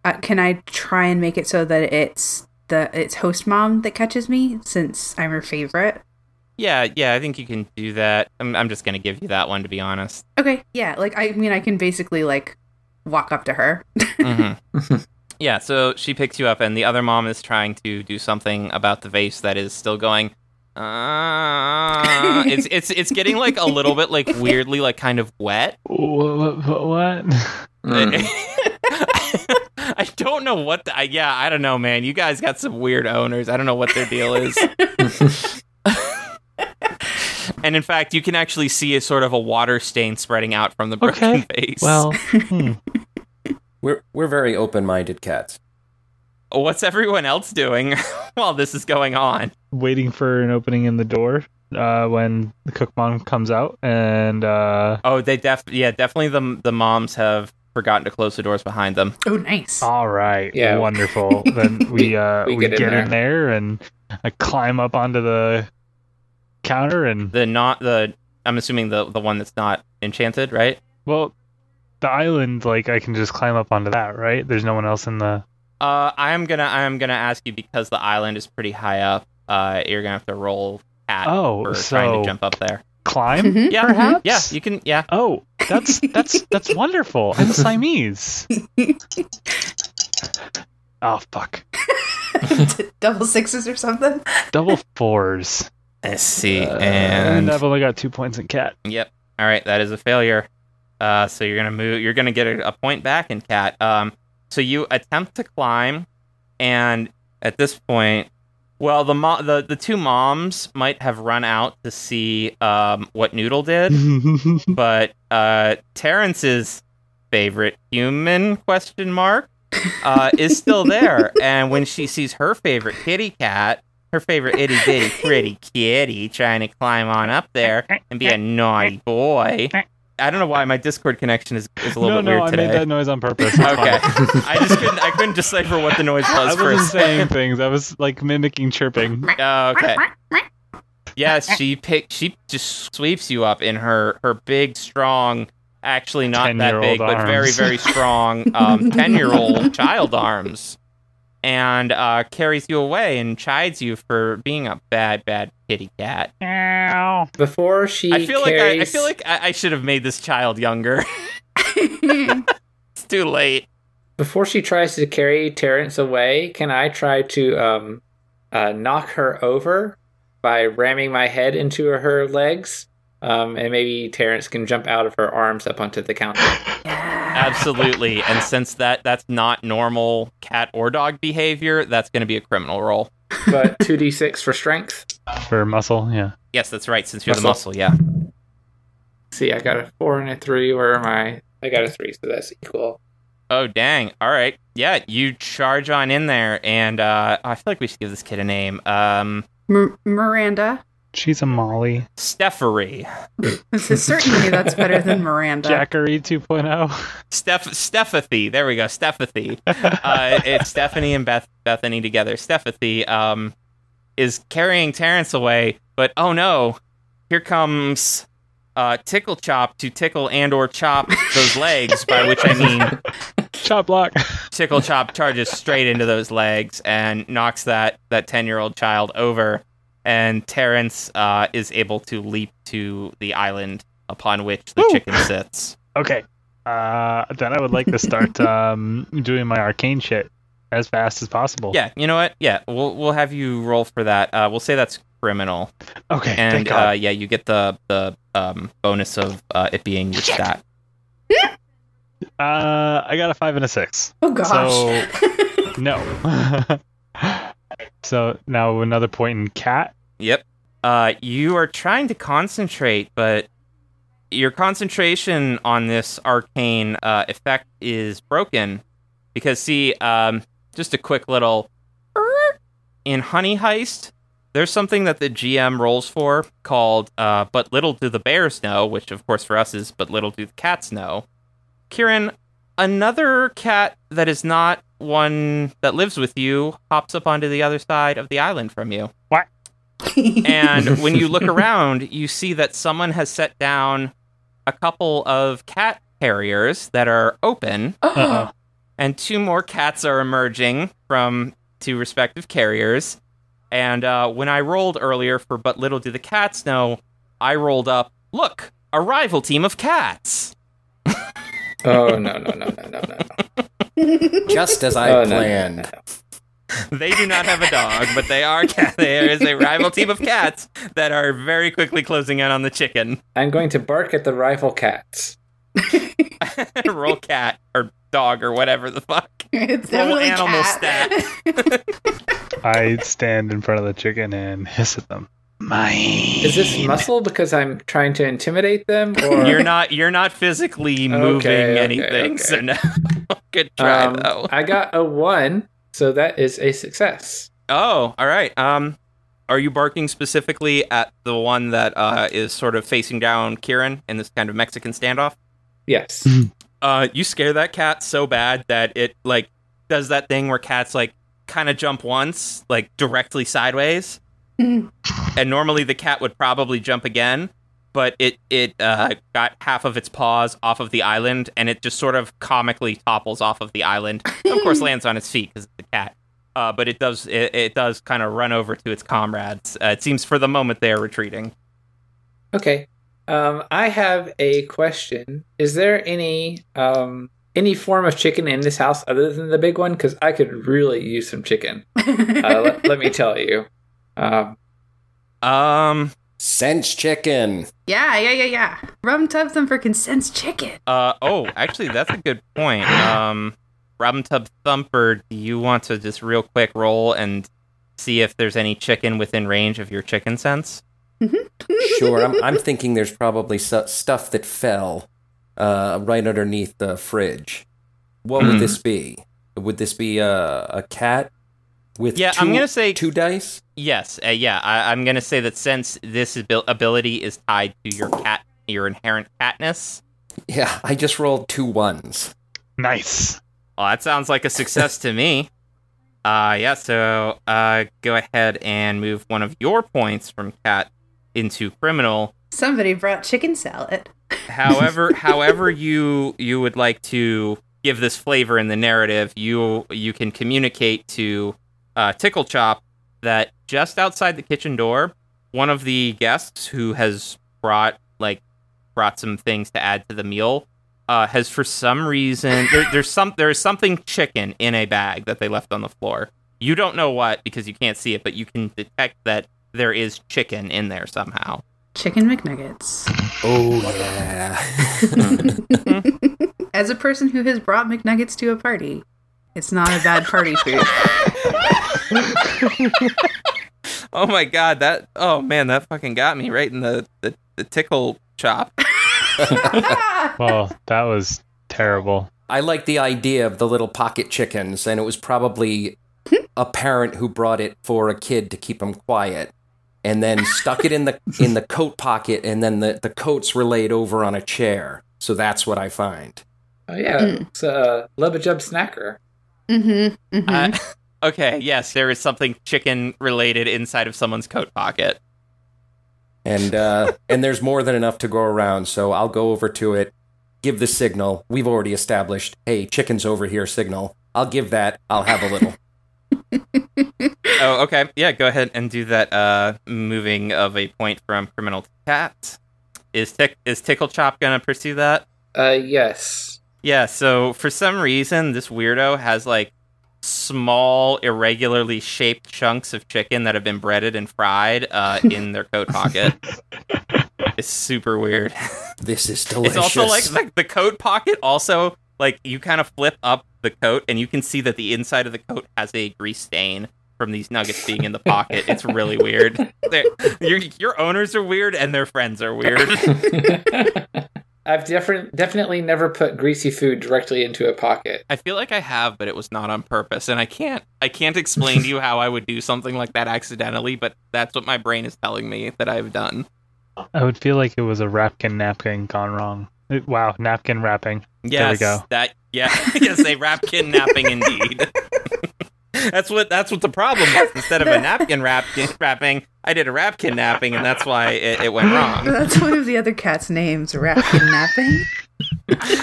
Uh, can I try and make it so that it's the it's host mom that catches me since I'm her favorite? Yeah, yeah, I think you can do that. I'm, I'm just going to give you that one to be honest. Okay. Yeah. Like I mean, I can basically like walk up to her. hmm yeah, so she picks you up, and the other mom is trying to do something about the vase that is still going. Uh, it's it's it's getting like a little bit like weirdly like kind of wet. what? what, what? Mm. I don't know what. The, I, yeah, I don't know, man. You guys got some weird owners. I don't know what their deal is. and in fact, you can actually see a sort of a water stain spreading out from the broken vase. Well, hmm. We're we're very open-minded cats. what's everyone else doing while this is going on? waiting for an opening in the door uh, when the cook mom comes out, and uh, Oh, they def yeah, definitely the the moms have forgotten to close the doors behind them. oh, nice. all right, Yeah. wonderful. then we uh, We we, get get, in in, there. and I climb up onto the counter, and The not the I'm assuming the the one that's not enchanted, right? well, the island like I can just climb up onto that, right? There's no one else in the. Uh, I'm gonna I'm gonna ask you because the island is pretty high up. Uh, you're gonna have to roll at Oh, for trying to jump up there. Climb, Mhm. Yeah, perhaps. yeah, you can. Yeah, Oh, that's that's that's wonderful. I'm Siamese. Oh fuck! Double sixes or something. Double fours. Let's see, Uh, and I've only got two points in cat. Yep. All right, that is a failure. Uh, so you're gonna move. You're gonna get a, a point back in cat. Um, so you attempt to climb, and at this point, well, the mo- the the two moms might have run out to see um what Noodle did, but uh, Terrence's favorite human question mark uh, is still there, and when she sees her favorite kitty cat. Her favorite itty bitty pretty kitty trying to climb on up there and be a naughty boy. I don't know why my Discord connection is, is a little no, bit no, weird I today. made that noise on purpose. Okay. I just couldn't I couldn't decipher what the noise was I wasn't saying things. I was like mimicking chirping. Oh, okay. Yes, she pick she just sweeps you up in her her big strong actually not that 10-year-old big but very very strong um 10 year old child arms and uh, carries you away and chides you for being a bad, bad kitty cat. Meow. Before she I feel like I, I feel like I, I should have made this child younger. it's too late. before she tries to carry Terrence away, can I try to um, uh, knock her over by ramming my head into her legs? Um, and maybe Terrence can jump out of her arms up onto the counter. Absolutely. And since that that's not normal cat or dog behavior, that's going to be a criminal roll. But 2d6 for strength. For muscle, yeah. Yes, that's right. Since you're the Muscle. muscle, yeah. See, I got a 4 and a 3. Where am I? I got a 3, so that's equal. Oh dang! All right, yeah. You charge on in there, and uh, I feel like we should give this kid a name. Um, M- Miranda. She's a Molly. Stephery. Certainly, that's better than Miranda. Jackery 2.0. Steph Stephathy. There we go. Stephathy. uh, it's Stephanie and Beth Bethany together. Stephathy um, is carrying Terrence away, but oh no, here comes uh, Tickle Chop to tickle and or chop those legs. by which I mean Chop block. Tickle Chop charges straight into those legs and knocks that that ten year old child over, and Terrence uh, is able to leap to the island upon which the Woo! chicken sits. Okay. Uh, then I would like to start um, doing my arcane shit as fast as possible. Yeah, you know what? Yeah, we'll we'll have you roll for that. Uh, we'll say that's criminal, Okay. and thank God. uh, yeah, you get the the um, bonus of uh, it being your stat. Uh, I got a five and a six. Oh gosh. No. so now another point in cat. Yep. Uh, you are trying to concentrate, but your concentration on this arcane uh, effect is broken because, see, um, just a quick little in Honey Heist. There's something that the GM rolls for called uh, "But little do the bears know," which, of course, for us is "But little do the cats know." Kieran, another cat that is not one that lives with you hops up onto the other side of the island from you. What? And when you look around, you see that someone has set down a couple of cat carriers that are open, Uh-oh. and two more cats are emerging from two respective carriers. And uh, when I rolled earlier for But Little Do the Cats Know, I rolled up, look, a rival team of cats. Oh, no, no, no, no, no, no. no. Just as I Oh, no, no, no, planned. no, no. They do not have a dog, but they are cat. There is a rival team of cats that are very quickly closing in on the chicken. I'm going to bark at the rival cats. Roll cat or dog or whatever the fuck. it's Roll animal cat. I stand in front of the chicken and hiss at them. Mine. Is this muscle because I'm trying to intimidate them? Or You're not you're not physically moving Okay, okay, anything, okay. so no. Good try Um, though. I got a one, so that is a success. Oh, all right. Um, are you barking specifically at the one that uh, is sort of facing down Kieran in this kind of Mexican standoff? Yes. Uh, you scare that cat so bad that it like does that thing where cats like kind of jump once, like directly sideways, and normally the cat would probably jump again, but it it uh, got half of its paws off of the island, and it just sort of comically topples off of the island. of course, lands on its feet because it's a cat. Uh, but it does it, it does kind of run over to its comrades. Uh, it seems for the moment they are retreating. Okay. Um, I have a question. Is there any um, any form of chicken in this house other than the big one? Because I could really use some chicken. Uh, let, let me tell you. Um, Um. Sense chicken. yeah, yeah, yeah, yeah. Rum tub them for consents chicken. Uh. Oh, actually, that's a good point. Um. Robin Tub Thumper, do you want to just real quick roll and see if there's any chicken within range of your chicken sense? Sure, I'm, I'm thinking there's probably su- stuff that fell uh, right underneath the fridge. What would Hmm. this be? Would this be a, a cat with Yeah, two, I'm gonna say two dice? Yes. Uh, yeah, I, I'm gonna say that since this abil- ability is tied to your cat, your inherent catness. Yeah, I just rolled two ones. Nice. Well, that sounds like a success to me. Uh, yeah, so uh, go ahead and move one of your points from cat into criminal. Somebody brought chicken salad. However, however you you would like to give this flavor in the narrative, you you can communicate to uh, Tickle Chop that just outside the kitchen door, one of the guests who has brought like brought some things to add to the meal uh, has for some reason there, there's some there's something chicken in a bag that they left on the floor. You don't know what because you can't see it, but you can detect that there is chicken in there somehow. Chicken McNuggets. Oh yeah. As a person who has brought McNuggets to a party, it's not a bad party food. Oh my god, that oh man, that fucking got me right in the the, the tickle chop. Well, that was terrible. I like the idea of the little pocket chickens, and it was probably a parent who brought it for a kid to keep him quiet, and then stuck it in the in the coat pocket, and then the, the coats were laid over on a chair. So that's what I find. Oh yeah, it's a Lubba Jub snacker. mm-hmm, mm-hmm. Uh, okay, yes, there is something chicken related inside of someone's coat pocket. And uh, and there's more than enough to go around, so I'll go over to it, give the signal. We've already established, hey, chicken's over here signal. I'll give that. I'll have a little. Oh, okay. Yeah, go ahead and do that uh moving of a point from criminal to cat. Is tick is Tickle Chop gonna pursue that? Uh, yes. Yeah, so for some reason this weirdo has like small, irregularly shaped chunks of chicken that have been breaded and fried uh, in their coat pocket. it's super weird. This is delicious. It's also like the, the coat pocket. Also, like you kind of flip up the coat, and you can see that the inside of the coat has a grease stain from these nuggets being in the pocket. It's really weird. Your your owners are weird, and their friends are weird. I've different, definitely never put greasy food directly into a pocket. I feel like I have, but it was not on purpose, and I can't I can't explain to you how I would do something like that accidentally. But that's what my brain is telling me that I've done. I would feel like it was a Rapkin napkin gone wrong. It- wow, napkin wrapping. Yes, There we go. that yeah, yes, a rap kidnapping indeed. that's what that's what the problem was. Instead of a napkin wrap wrapping, I did a rap kidnapping, and that's why it, it went wrong. That's one of the other cat's names, Rat Kidnapping.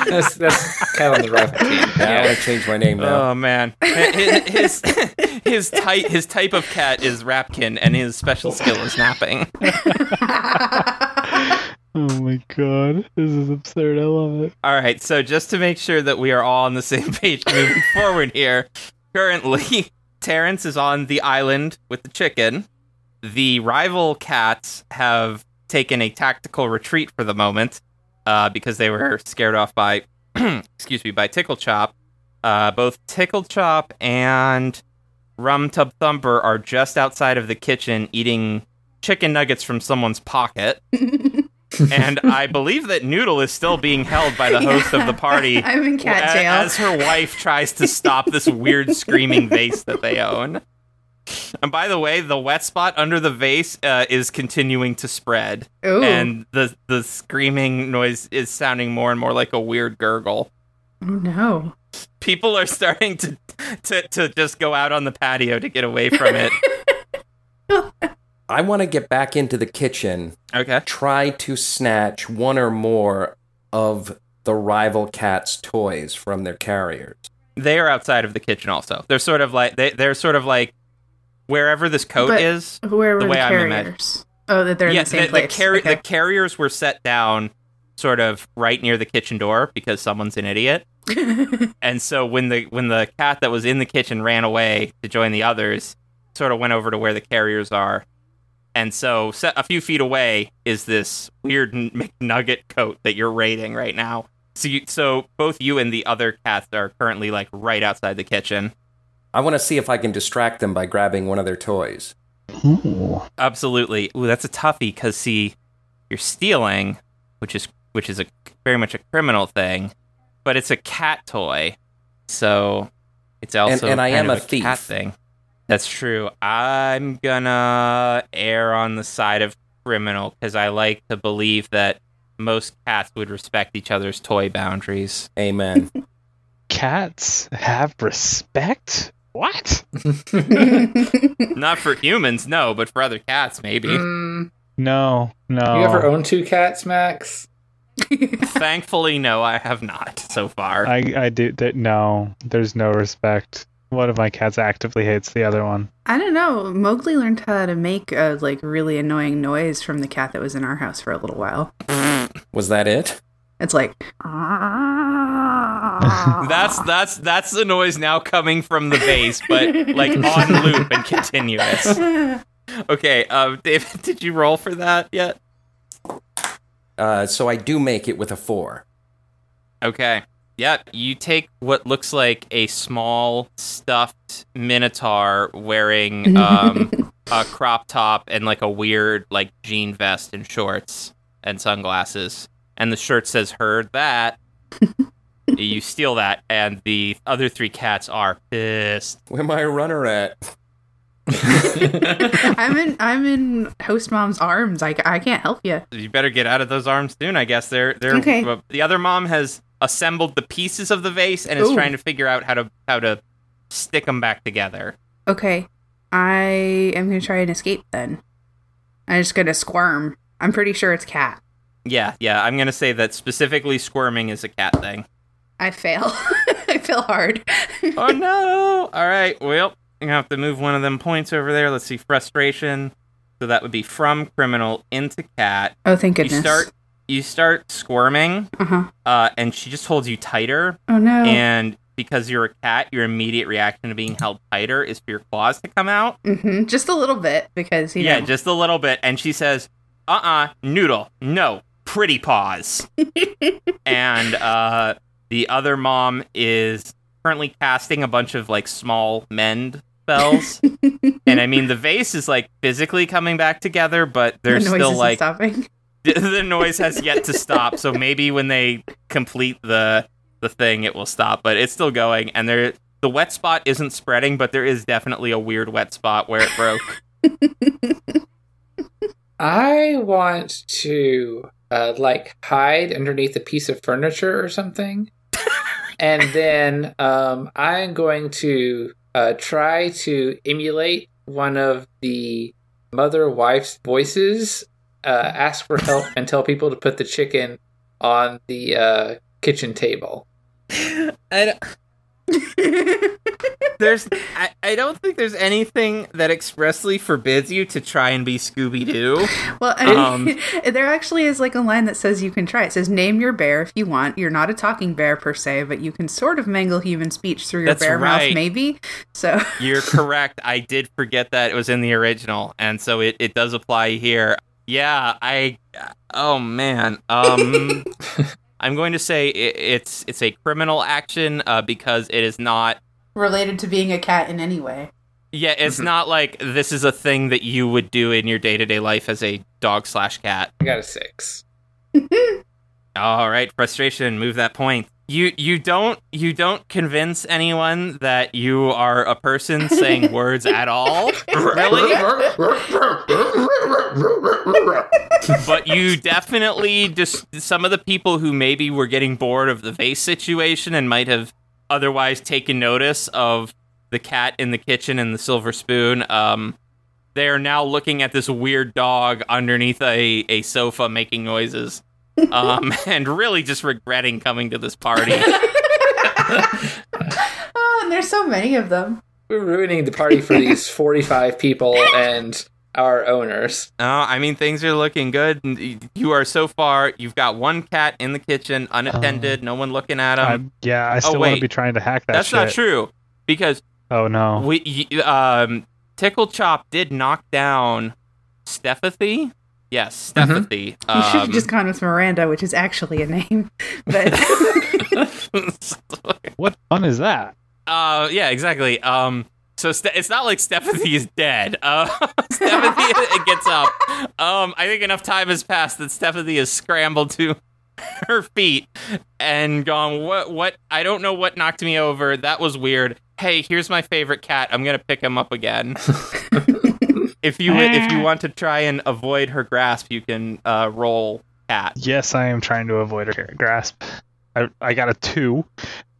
That's that's kind of on the right team. Yeah, I'm Yeah. gonna change my name now. Oh man, his his, his type his type of cat is Rapkin, and his special skill is napping. Oh my god, this is absurd. I love it. All right, so just to make sure that we are all on the same page moving forward here, currently Terrence is on the island with the chicken. The rival cats have taken a tactical retreat for the moment uh, because they were scared off by, excuse me, by Tickle Chop. Uh, both Tickle Chop and Rum Tub Thumper are just outside of the kitchen eating chicken nuggets from someone's pocket. and I believe that Noodle is still being held by the host of the party I'm in cat jail. as her wife tries to stop this weird screaming vase that they own. And by the way, the wet spot under the vase uh, is continuing to spread, Ooh. and the the screaming noise is sounding more and more like a weird gurgle. oh no. People are starting to to to just go out on the patio to get away from it. I want to get back into the kitchen, Okay. try to snatch one or more of the rival cat's toys from their carriers. They are outside of the kitchen also. They're sort of like they they're sort of like wherever this coat But is. Where were the the, way I'm imag- Oh, that they're in the same the, place. carri- okay. the carriers were set down sort of right near the kitchen door because someone's an idiot. and so when the when the cat that was in the kitchen ran away to join the others, sort of went over to where the carriers are. And so set a few feet away is this weird McNugget coat that you're raiding right now. So you, so both you and the other cats are currently like right outside the kitchen. I want to see if I can distract them by grabbing one of their toys. Ooh. Absolutely. Ooh, that's a toughie because see, you're stealing, which is which is a very much a criminal thing, but it's a cat toy, so it's also and I kind am of a thief. cat thing. That's true. I'm gonna err on the side of criminal because I like to believe that most cats would respect each other's toy boundaries. Amen. Cats have respect? What? Not for humans, no, but for other cats, maybe. Mm, No, no. You ever own two cats, Max? Thankfully, no, I have not so far. I I do th- no. There's no respect. One of my cats actively hates the other one. I don't know. Mowgli learned how to make a like really annoying noise from the cat that was in our house for a little while. Was that it? It's like That's that's that's the noise now coming from the base, but like on loop and continuous. Okay, uh, David, did you roll for that yet? Uh, so I do make it with a four. Okay. Yep, you take what looks like a small stuffed minotaur wearing um, a crop top and like a weird like jean vest and shorts and sunglasses. And the shirt says heard that. you steal that and the other three cats are pissed. Where my runner at? I'm in I'm in host mom's arms. I, I can't help you. You better get out of those arms soon, I guess. They're they're Okay. uh, the other mom has assembled the pieces of the vase and is Ooh. trying to figure out how to how to stick them back together. Okay, I am gonna try and escape then. I'm just gonna squirm. I'm pretty sure it's cat. Yeah, yeah. I'm gonna say that specifically squirming is a cat thing. I fail. I fail hard. oh no! All right, well, you have to move one of them points over there. Let's see, frustration. So that would be from criminal into cat. oh, thank goodness. You start, you start squirming, Uh huh. uh, and she just holds you tighter. Oh no. And because you're a cat, your immediate reaction to being held tighter is for your claws to come out. hmm Just a little bit because you yeah, know. just a little bit. And she says, "Uh, uh noodle, no, pretty paws." and uh, the other mom is currently casting a bunch of like small mend spells. and I mean, the vase is like physically coming back together, but there's the noise still like stopping. the noise has yet to stop. So maybe when they complete the the thing, it will stop. But it's still going, and there the wet spot isn't spreading, but there is definitely a weird wet spot where it broke. I want to uh, like hide underneath a piece of furniture or something, and then um, I'm going to uh, try to emulate one of the mother wife's voices. Uh, ask for help and tell people to put the chicken on the uh, kitchen table. I don't, there's, I, I don't think there's anything that expressly forbids you to try and be Scooby Doo. Well, I Um, there actually is like a line that says you can try. It says, "Name your bear if you want. You're not a talking bear per se, but you can sort of mangle human speech through your bear right. mouth, maybe." So, You're correct. I did forget that it was in the original, and so it, it does apply here. Yeah, I. Oh man. Um, I'm going to say it, it's it's a criminal action uh, because it is not. related to being a cat in any way. Yeah, it's not like this is a thing that you would do in your day to day life as a dog slash cat. I got a six. All right, frustration. Move that point. You you don't you don't convince anyone that you are a person saying words at all. Really? but you definitely just some of the people who maybe were getting bored of the vase situation and might have otherwise taken notice of the cat in the kitchen and the silver spoon um they are now looking at this weird dog underneath a, a sofa making noises um and really just regretting coming to this party Oh, and there's so many of them. We're ruining the party for these 45 people and our owners. Oh, I mean, things are looking good. You are so far. You've got one cat in the kitchen, unattended, no one looking at him. I'm, yeah, I still want wait. to be trying to hack that That's shit. not true because Oh no. we um Tickle Chop did knock down Stephathy. Yes, Stephathy. You should have Um, just gone with Miranda, which is actually a name. But What fun is that? uh, yeah, exactly. Um, so Ste- it's not like Stephanie is dead. Uh, Stephanie gets up. Um, I think enough time has passed that Stephanie has scrambled to her feet and gone. What? What? I don't know what knocked me over. That was weird. Hey, here's my favorite cat. I'm gonna pick him up again. If you if you want to try and avoid her grasp, you can uh, roll cat. Yes, I am trying to avoid her grasp. I I got a two.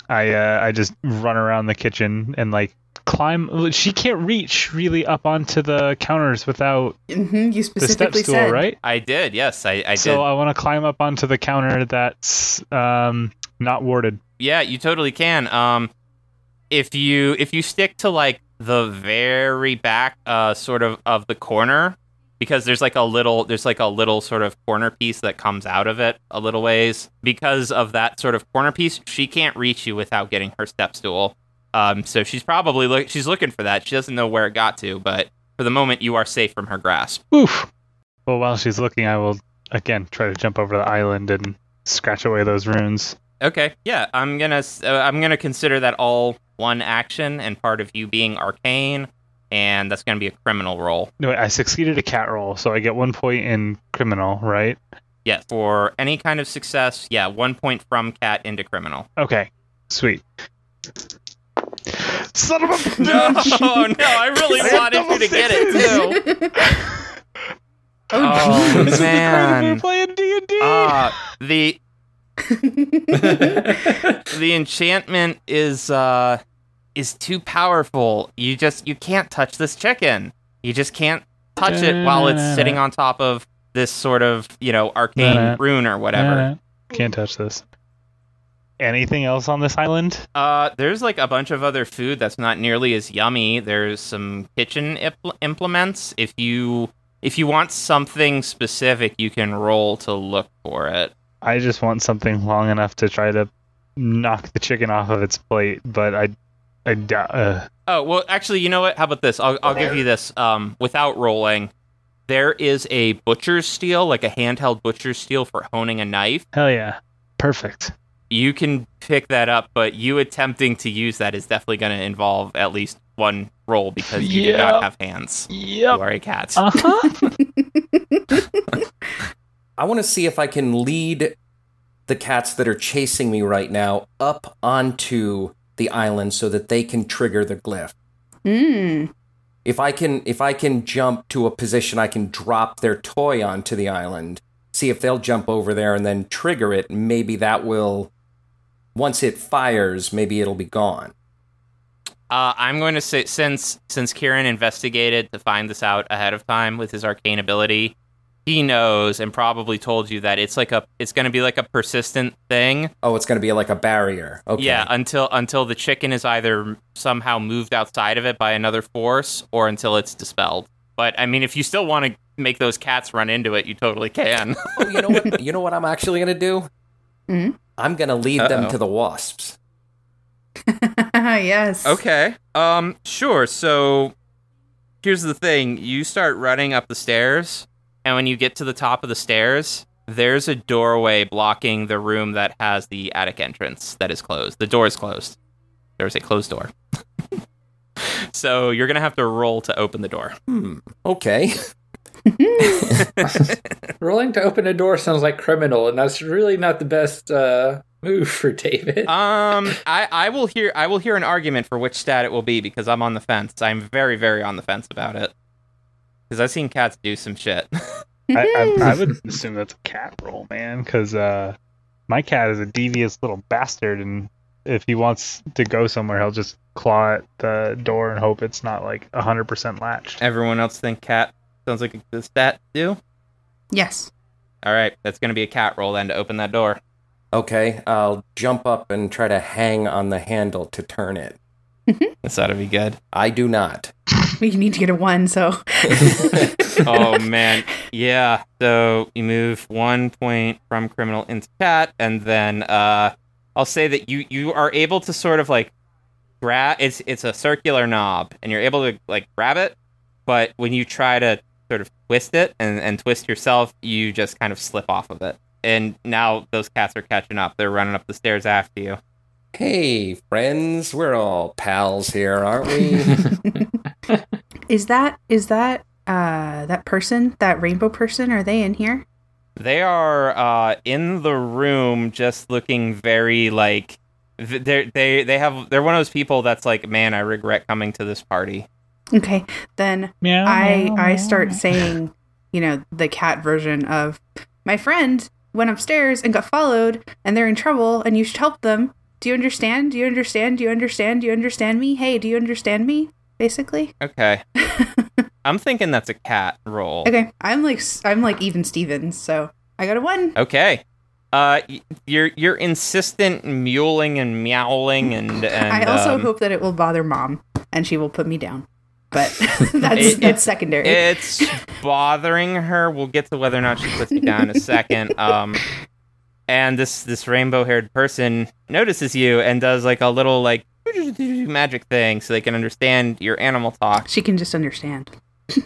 I uh, I just run around the kitchen and like climb. She can't reach really up onto the counters without hmm you the step specifically stool, said. right? I did. Yes, I, I so did. I want to climb up onto the counter that's um, not warded. Yeah, you totally can. Um, if you if you stick to like the very back, uh, sort of of the corner, because there's like a little there's like a little sort of corner piece that comes out of it a little ways. Because of that sort of corner piece, she can't reach you without getting her step stool. Um, so she's probably look she's looking for that. She doesn't know where it got to, but for the moment, you are safe from her grasp. Oof. Well, while she's looking, I will again try to jump over the island and scratch away those runes. Okay, yeah, I'm gonna uh, I'm gonna consider that all one action and part of you being arcane, and that's gonna be a criminal roll. No, I succeeded a cat roll, so I get one point in criminal, right? Yeah, for any kind of success, yeah, one point from cat into criminal. Okay, sweet. Son of a No, no, I really I wanted you to get it too. oh, Oh, This is the great of me man. playing D and D. Uh, the the enchantment is uh is too powerful. You just you can't touch this chicken. You just can't touch it while it's sitting on top of this sort of you know arcane rune or whatever. Can't touch this. Anything else on this island? Uh, there's like a bunch of other food that's not nearly as yummy. There's some kitchen impl- implements. If you if you want something specific, you can roll to look for it. I just want something long enough to try to knock the chicken off of its plate, but I, I doubt. Uh, Oh well, actually, you know what? How about this? I'll I'll give you this. Um, without rolling, there is a butcher's steel, like a handheld butcher's steel for honing a knife. hell yeah, perfect. You can pick that up, but you attempting to use that is definitely going to involve at least one roll because you do not have hands. Yep. You are a cat. Uh huh. I want to see if I can lead the cats that are chasing me right now up onto the island so that they can trigger the glyph. Mm. If I can if I can jump to a position I can drop their toy onto the island, see if they'll jump over there and then trigger it, maybe that will once it fires, maybe it'll be gone. Uh, I'm going to say since since Kieran investigated to find this out ahead of time with his arcane ability, he knows and probably told you that it's like a it's going to be like a persistent thing. Oh, it's going to be like a barrier. Okay. Yeah, until until the chicken is either somehow moved outside of it by another force or until it's dispelled. But I mean, if you still want to make those cats run into it, you totally can. Oh, you know what? you know what I'm actually going to do? Mhm. I'm going to lead them Uh-oh. to the wasps. yes. Okay. Um, sure. So here's the thing you start running up the stairs, and when you get to the top of the stairs, there's a doorway blocking the room that has the attic entrance that is closed. The door is closed. There's a closed door. so you're going to have to roll to open the door. Hmm. Okay. Rolling to open a door sounds like criminal, and that's really not the best uh, move for David. Um, I, I will hear I will hear an argument for which stat it will be because I'm on the fence. I'm very very on the fence about it because I've seen cats do some shit. I, I, I would assume that's a cat roll, man, because uh, my cat is a devious little bastard, and if he wants to go somewhere, he'll just claw at the door and hope it's not like hundred percent latched. Everyone else think cat sounds like a good stat do. Yes. All right, that's going to be a cat roll then to open that door. Okay. I'll jump up and try to hang on the handle to turn it. This ought to be good. I do not. We need to get a one, so. oh man, yeah. So you move one point from criminal into cat, and then uh, I'll say that you you are able to sort of like grab. It's it's a circular knob, and you're able to like grab it, but when you try to sort of twist it and and twist yourself, you just kind of slip off of it. And now those cats are catching up. They're running up the stairs after you. Hey, friends. We're all pals here, aren't we? Is that is that uh that person, that rainbow person, are they in here? They are uh, in the room, just looking very like they they they have. They're one of those people that's like, man, I regret coming to this party. Okay. Then Meow, I meow, I meow. start saying, you know, the cat version of my friend went upstairs and got followed and they're in trouble and you should help them Do you understand? Do you understand? Do you understand? Do you understand me? Hey, do you understand me? Basically. Okay. I'm thinking that's a cat roll. Okay, I'm like I'm like even Stevens, so I got a one. Okay. Uh, y- your your insistent mewling and meowling and and I also um, hope that it will bother mom and she will put me down. But that's It- that's it's- secondary. it's bothering her. We'll get to whether or not she puts me down in a second. Um, and this this rainbow haired person notices you and does like a little like magic thing so they can understand your animal talk. she can just understand.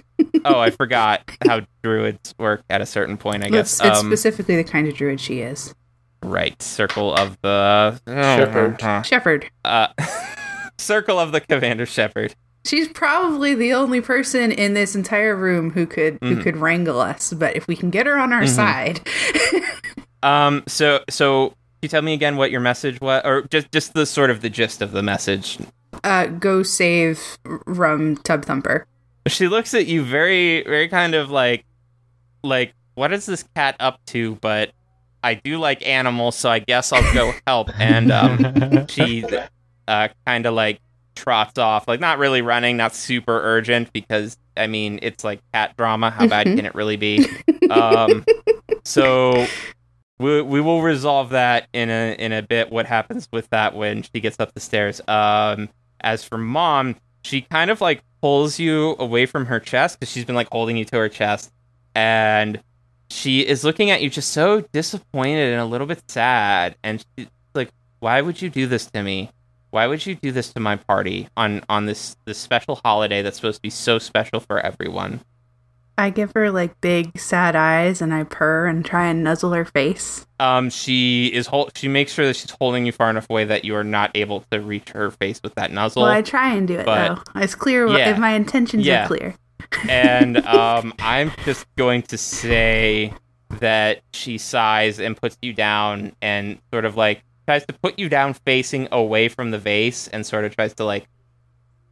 Oh, I forgot how druids work at a certain point. I guess. it's Um, specifically the kind of druid she is. right. Circle of the Shepherd. Shepherd. Uh, circle of the commander shepherd. She's probably the only person in this entire room who could who Mhm. could wrangle us. But if we can get her on our Mhm. side, Um. So so. Can you tell me again what your message was, or just just the sort of the gist of the message? uh, go save Rum Tub Thumper. She looks at you very, very kind of like, like, what is this cat up to? But I do like animals, so I guess I'll go help. And um, she uh, kind of like trots off, like not really running, not super urgent because I mean it's like cat drama. How bad Mhm. can it really be? Um, so we we will resolve that in a in a bit. What happens with that when she gets up the stairs? Um, as for mom, she kind of like pulls you away from her chest because she's been like holding you to her chest, and she is looking at you just so disappointed and a little bit sad, and she's like, "Why would you do this to me? Why would you do this to my party on on this this special holiday that's supposed to be so special for everyone?" I give her like big sad eyes and I purr and try and nuzzle her face. Um, she is hol- she makes sure that she's holding you far enough away that you are not able to reach her face with that nuzzle. well, I try and do it but- though. It's clear Yeah. if my intentions Yeah. are clear. and um, I'm just going to say that she sighs and puts you down and sort of like tries to put you down facing away from the vase and sort of tries to like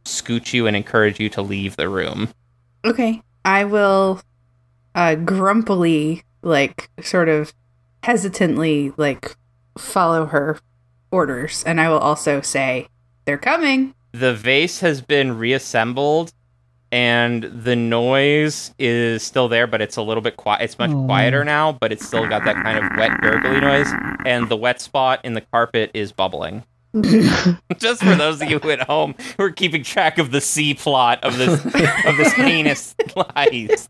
scooch you and encourage you to leave the room. Okay. I will uh grumpily like sort of hesitantly like follow her orders and I will also say they're coming. The vase has been reassembled and the noise is still there but it's a little bit quiet it's much Aw. quieter now but it's still got that kind of wet gurgly noise and the wet spot in the carpet is bubbling just for those of you at home who are keeping track of the C plot of this of this heinous lies.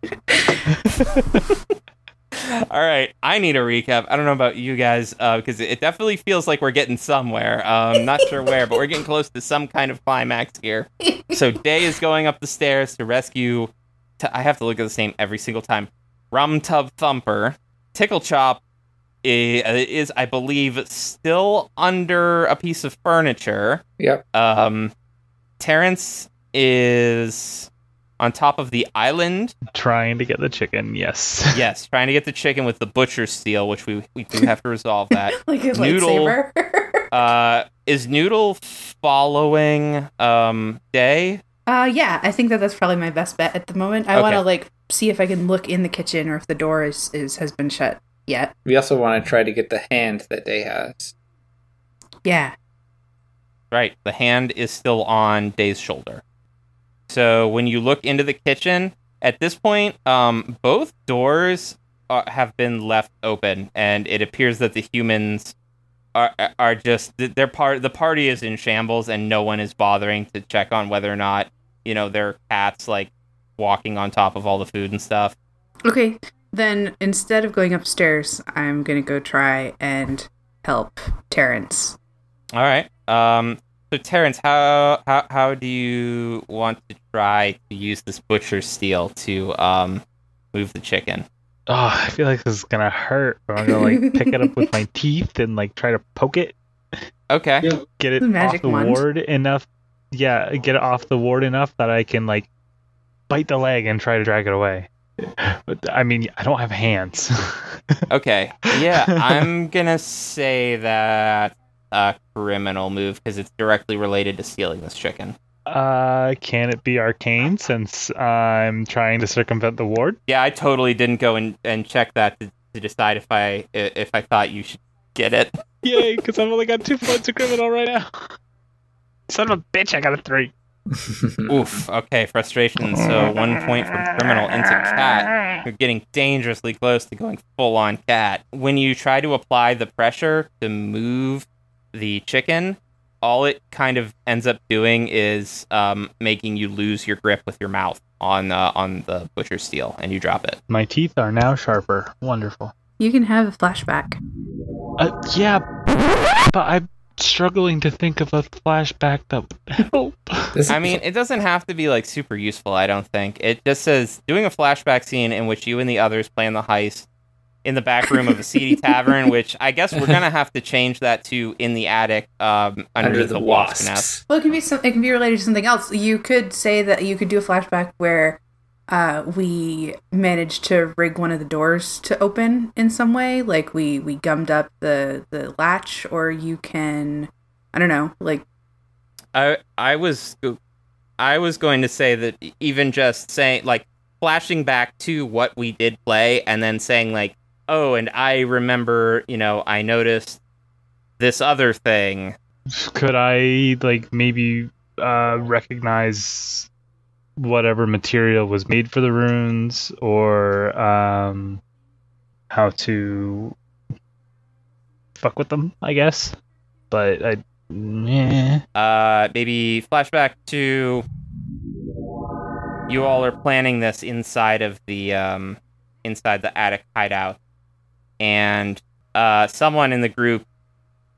All right, I need a recap. I don't know about you guys because it definitely feels like we're getting somewhere. Um, not sure where, but we're getting close to some kind of climax here. So Day is going up the stairs to rescue. T- I have to look at this name every single time. Rum Tub Thumper. Tickle Chop is, I believe, still under a piece of furniture. Yep. Um, Terrence is on top of the island. Trying to get the chicken, yes. Yes, trying to get the chicken with the butcher's steel, which we, we do have to resolve that. like a Noodle. lightsaber. Uh, is Noodle following um, Day? uh yeah, I think that that's probably my best bet at the moment. I want to like see if I can look in the kitchen or if the door is, is has been shut yet. We also want to try to get the hand that Day has. Yeah. Right, the hand is still on Day's shoulder. So when you look into the kitchen, at this point, um, both doors are, have been left open, and it appears that the humans are are just they're part. The party is in shambles, and no one is bothering to check on whether or not you know their cats like walking on top of all the food and stuff. Okay, then instead of going upstairs, I'm gonna go try and help Terrence. All right. Um. So Terrence, how how how do you want to try to use this butcher's steel to um move the chicken? Oh, I feel like this is gonna hurt. But I'm gonna like pick it up with my teeth and like try to poke it, Okay. get it The off magic the wand. ward enough. Yeah, get it off the ward enough that I can like bite the leg and try to drag it away. But I mean, I don't have hands. Okay. Yeah, I'm gonna say that a criminal move because it's directly related to stealing this chicken. uh, can it be arcane since I'm trying to circumvent the ward? Yeah, I totally didn't go and, and check that to, to decide if I if I thought you should Get it? Yay, because I've only got two points of criminal right now. Son of a bitch, I got a three. Oof. Okay, frustration. So one point from criminal into cat. You're getting dangerously close to going full on cat. When you try to apply the pressure to move the chicken, all it kind of ends up doing is um, making you lose your grip with your mouth on uh, on the butcher steel, and you drop it. My teeth are now sharper. Wonderful. You can have a flashback. Uh, yeah, but I'm struggling to think of a flashback that would help. I mean, it doesn't have to be like super useful. I don't think it just says doing a flashback scene in which you and the others plan the heist in the back room of a seedy tavern. Which I guess we're gonna have to change that to in the attic um, underneath under the wasp nest. wasps. Well, it can be some. It can be related to something else. You could say that you could do a flashback where uh, we managed to rig one of the doors to open in some way, like we we gummed up the the latch, or you can, I don't know, like I I was I was going to say that even just saying like flashing back to what we did play and then saying like oh and I remember you know I noticed this other thing. Could I like maybe uh, recognize whatever material was made for the runes, or um, how to fuck with them? I guess, but I. Yeah. uh maybe flashback to you all are planning this inside of the um inside the attic hideout and uh someone in the group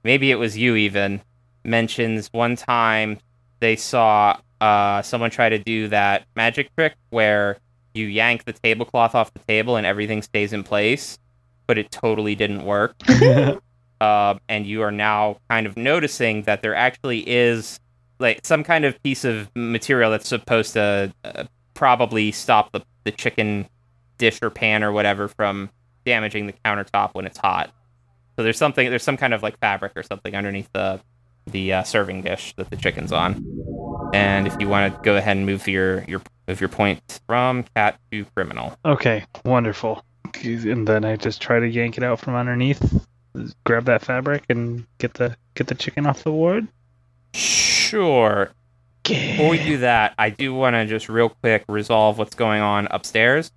maybe it was you even mentions one time they saw uh someone try to do that magic trick where you yank the tablecloth off the table and everything stays in place but it totally didn't work uh, and you are now kind of noticing that there actually is like some kind of piece of material that's supposed to uh, probably stop the, the chicken dish or pan or whatever from damaging the countertop when it's hot. So there's something there's some kind of like fabric or something underneath the the uh, serving dish that the chicken's on. And if you want to go ahead and move your your move your point from cat to criminal. Okay, wonderful. And then I just try to yank it out from underneath, grab that fabric, and get the get the chicken off the ward. Sure. Before we do that, I do want to just real quick resolve what's going on upstairs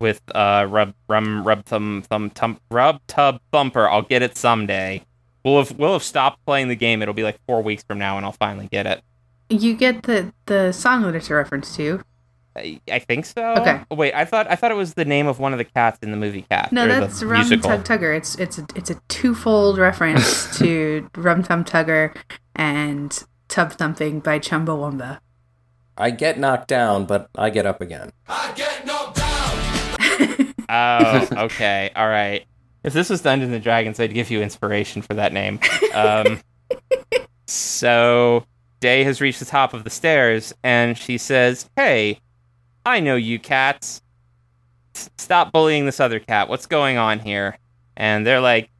with uh rub rum rub thumb thumb rub tub thumper. I'll get it someday. We'll have we'll have stopped playing the game. It'll be like four weeks from now, and I'll finally get it. You get the the song that it's a reference to. I, I think so. Okay. Oh, wait, I thought I thought it was the name of one of the cats in the movie Cat. No, or the that's Rum musical. Tug Tugger. It's it's a, it's a twofold reference to Rum Tum Tugger and Tub Thumping by Chumbawamba. I get knocked down, but I get up again. I get knocked down. oh, okay, all right. If this was Dungeons and Dragons, I'd give you inspiration for that name. Um, so Day has reached the top of the stairs, and she says, "Hey, I know you cats. S- Stop bullying this other cat. What's going on here?" And they're like,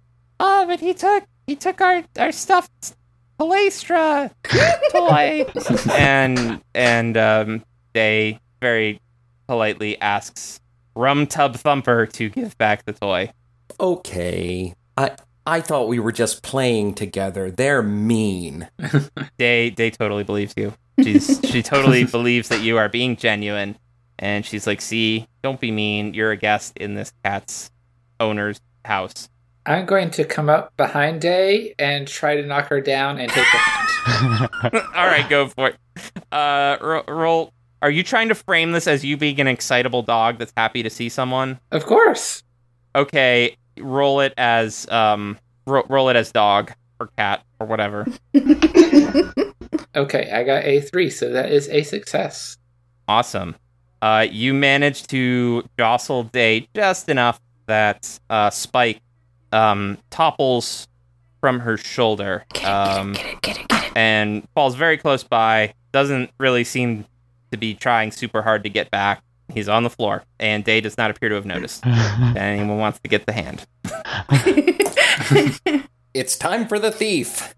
"Oh, but he took he took our our stuffed Palestra toy." and and um, Day very politely asks Rum Tub Thumper to give back the toy. Okay. I I thought we were just playing together. They're mean. Day Day totally believes you. She's she totally believes that you are being genuine, and she's like, "See, don't be mean. You're a guest in this cat's owner's house." I'm going to come up behind Day and try to knock her down and take her hand. All right, go for it. Uh, ro- roll. Are you trying to frame this as you being an excitable dog that's happy to see someone? Of course. Okay, roll it as um, ro- roll it as dog or cat or whatever. Okay, I got a three, so that is a success. Awesome. Uh, you managed to jostle Day just enough that uh, Spike um, topples from her shoulder um, Get it, get it, get it. and falls very close by. Doesn't really seem to be trying super hard to get back. He's on the floor, and Day does not appear to have noticed that anyone wants to get the hand. It's time for the thief.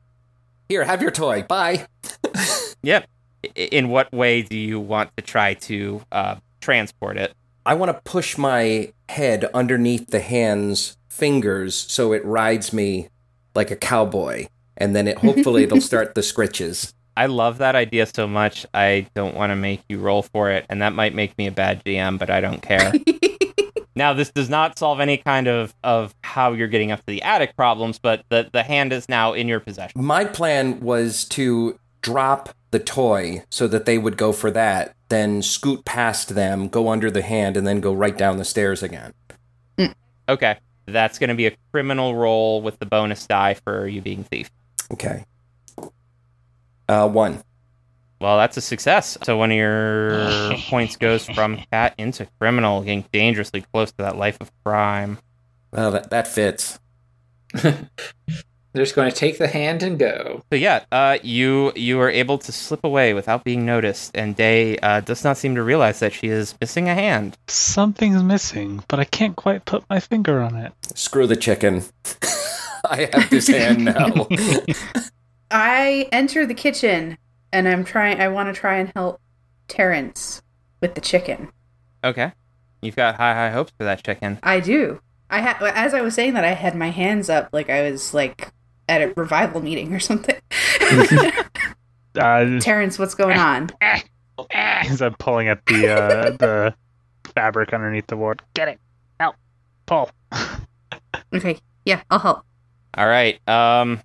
Here, have your toy. Bye. Yep. In what way do you want to try to uh, transport it? I want to push my head underneath the hand's fingers so it rides me like a cowboy, and then it hopefully it'll start the scritches. I love that idea so much. I don't want to make you roll for it, and that might make me a bad GM, but I don't care. now, this does not solve any kind of of how you're getting up to the attic problems, but the the hand is now in your possession. My plan was to drop the toy so that they would go for that, then scoot past them, go under the hand, and then go right down the stairs again. Mm. Okay, that's going to be a criminal roll with the bonus die for you being thief. Okay. Uh, one. Well, that's a success. So one of your points goes from cat into criminal, getting dangerously close to that life of crime. Well, that, that fits. They're just going to take the hand and go. So yeah, uh, you you are able to slip away without being noticed, and Day uh, does not seem to realize that she is missing a hand. Something's missing, but I can't quite put my finger on it. Screw the chicken. I have this hand now. I enter the kitchen and I'm trying. I want to try and help Terrence with the chicken. Okay, you've got high high hopes for that chicken. I do. I had as I was saying that I had my hands up like I was like at a revival meeting or something. Uh, Terrence, what's going on? as I'm pulling at the uh, the fabric underneath the ward. Get it. Help. Pull. Okay, yeah, I'll help. All right. Um.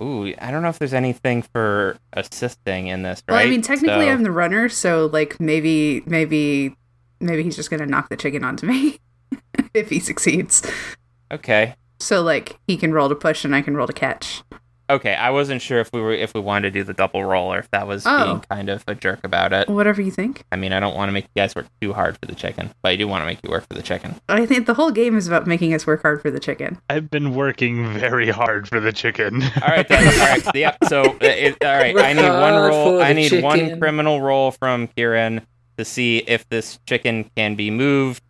Ooh, I don't know if there's anything for assisting in this, right? Well, I mean, technically, So- I'm the runner, so like maybe, maybe, maybe he's just gonna knock the chicken onto me if he succeeds. okay. So like he can roll to push and I can roll to catch. Okay, I wasn't sure if we were if we wanted to do the double roll or if that was Oh. being kind of a jerk about it. Whatever you think. I mean, I don't want to make you guys work too hard for the chicken, but I do want to make you work for the chicken. I think the whole game is about making us work hard for the chicken. I've been working very hard for the chicken. All right, then. all right. Yeah. So, uh, it, all right. I need one roll. I the need one criminal roll from Kieran to see if this chicken can be moved.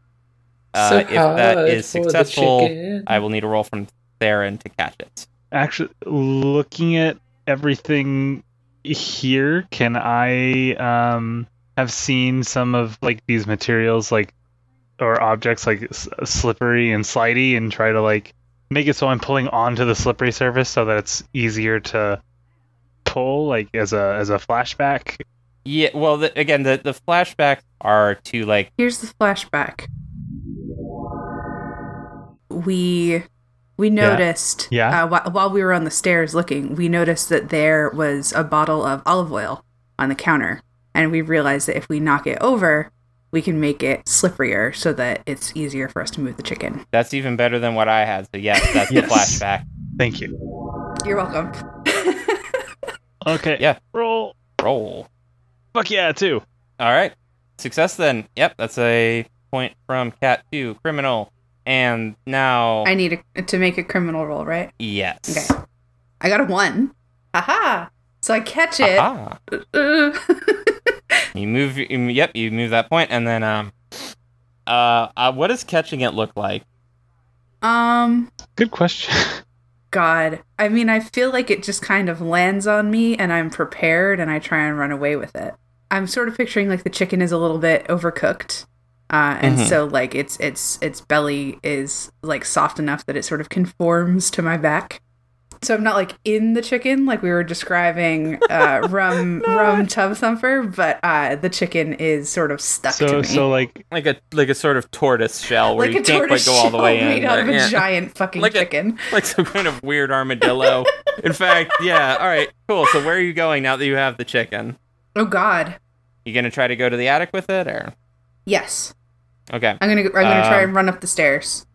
Uh, So if that hard is for the successful. I will need a roll from Theron to catch it. Actually, looking at everything here, can I um have seen some of like these materials like or objects like s- slippery and slidey and try to like make it so I'm pulling onto the slippery surface so that it's easier to pull like as a as a flashback. Yeah. Well, the, again, the the flashbacks are to like Here's the flashback. We we noticed Yeah. Uh, wh- while we were on the stairs looking, we noticed that there was a bottle of olive oil on the counter, and we realized that if we knock it over, we can make it slipperier so that it's easier for us to move the chicken. that's even better than what I had. So yes, that's Yes. the flashback. Thank you. You're welcome. Okay. Yeah. Roll. Roll. Fuck yeah, too. All right. Success then. Yep, that's a point from Cat 2, criminal. And now I need a, to make a criminal roll, right? yes. Okay. I got a one. Haha. So I catch it. Aha. You move you, yep, you move that point and then um uh, uh what does catching it look like? um. Good question. God. I mean, I feel like it just kind of lands on me and I'm prepared and I try and run away with it. I'm sort of picturing like the chicken is a little bit overcooked. Uh, and Mhm. so like its its its belly is like soft enough that it sort of conforms to my back. So I'm not like in the chicken like we were describing uh, rum rum tub thumper, but uh, the chicken is sort of stuck to so me. so like Like a like a sort of tortoise shell where like you a can't quite tortoise go all the shell way in. made out of a Yeah. giant fucking Like a- chicken. Like some kind of weird armadillo. In fact, yeah, all right, cool. So where are you going now that you have the chicken? Oh God. You gonna try to go to the attic with it or Yes. Okay. I'm gonna I'm gonna try Um, and run up the stairs.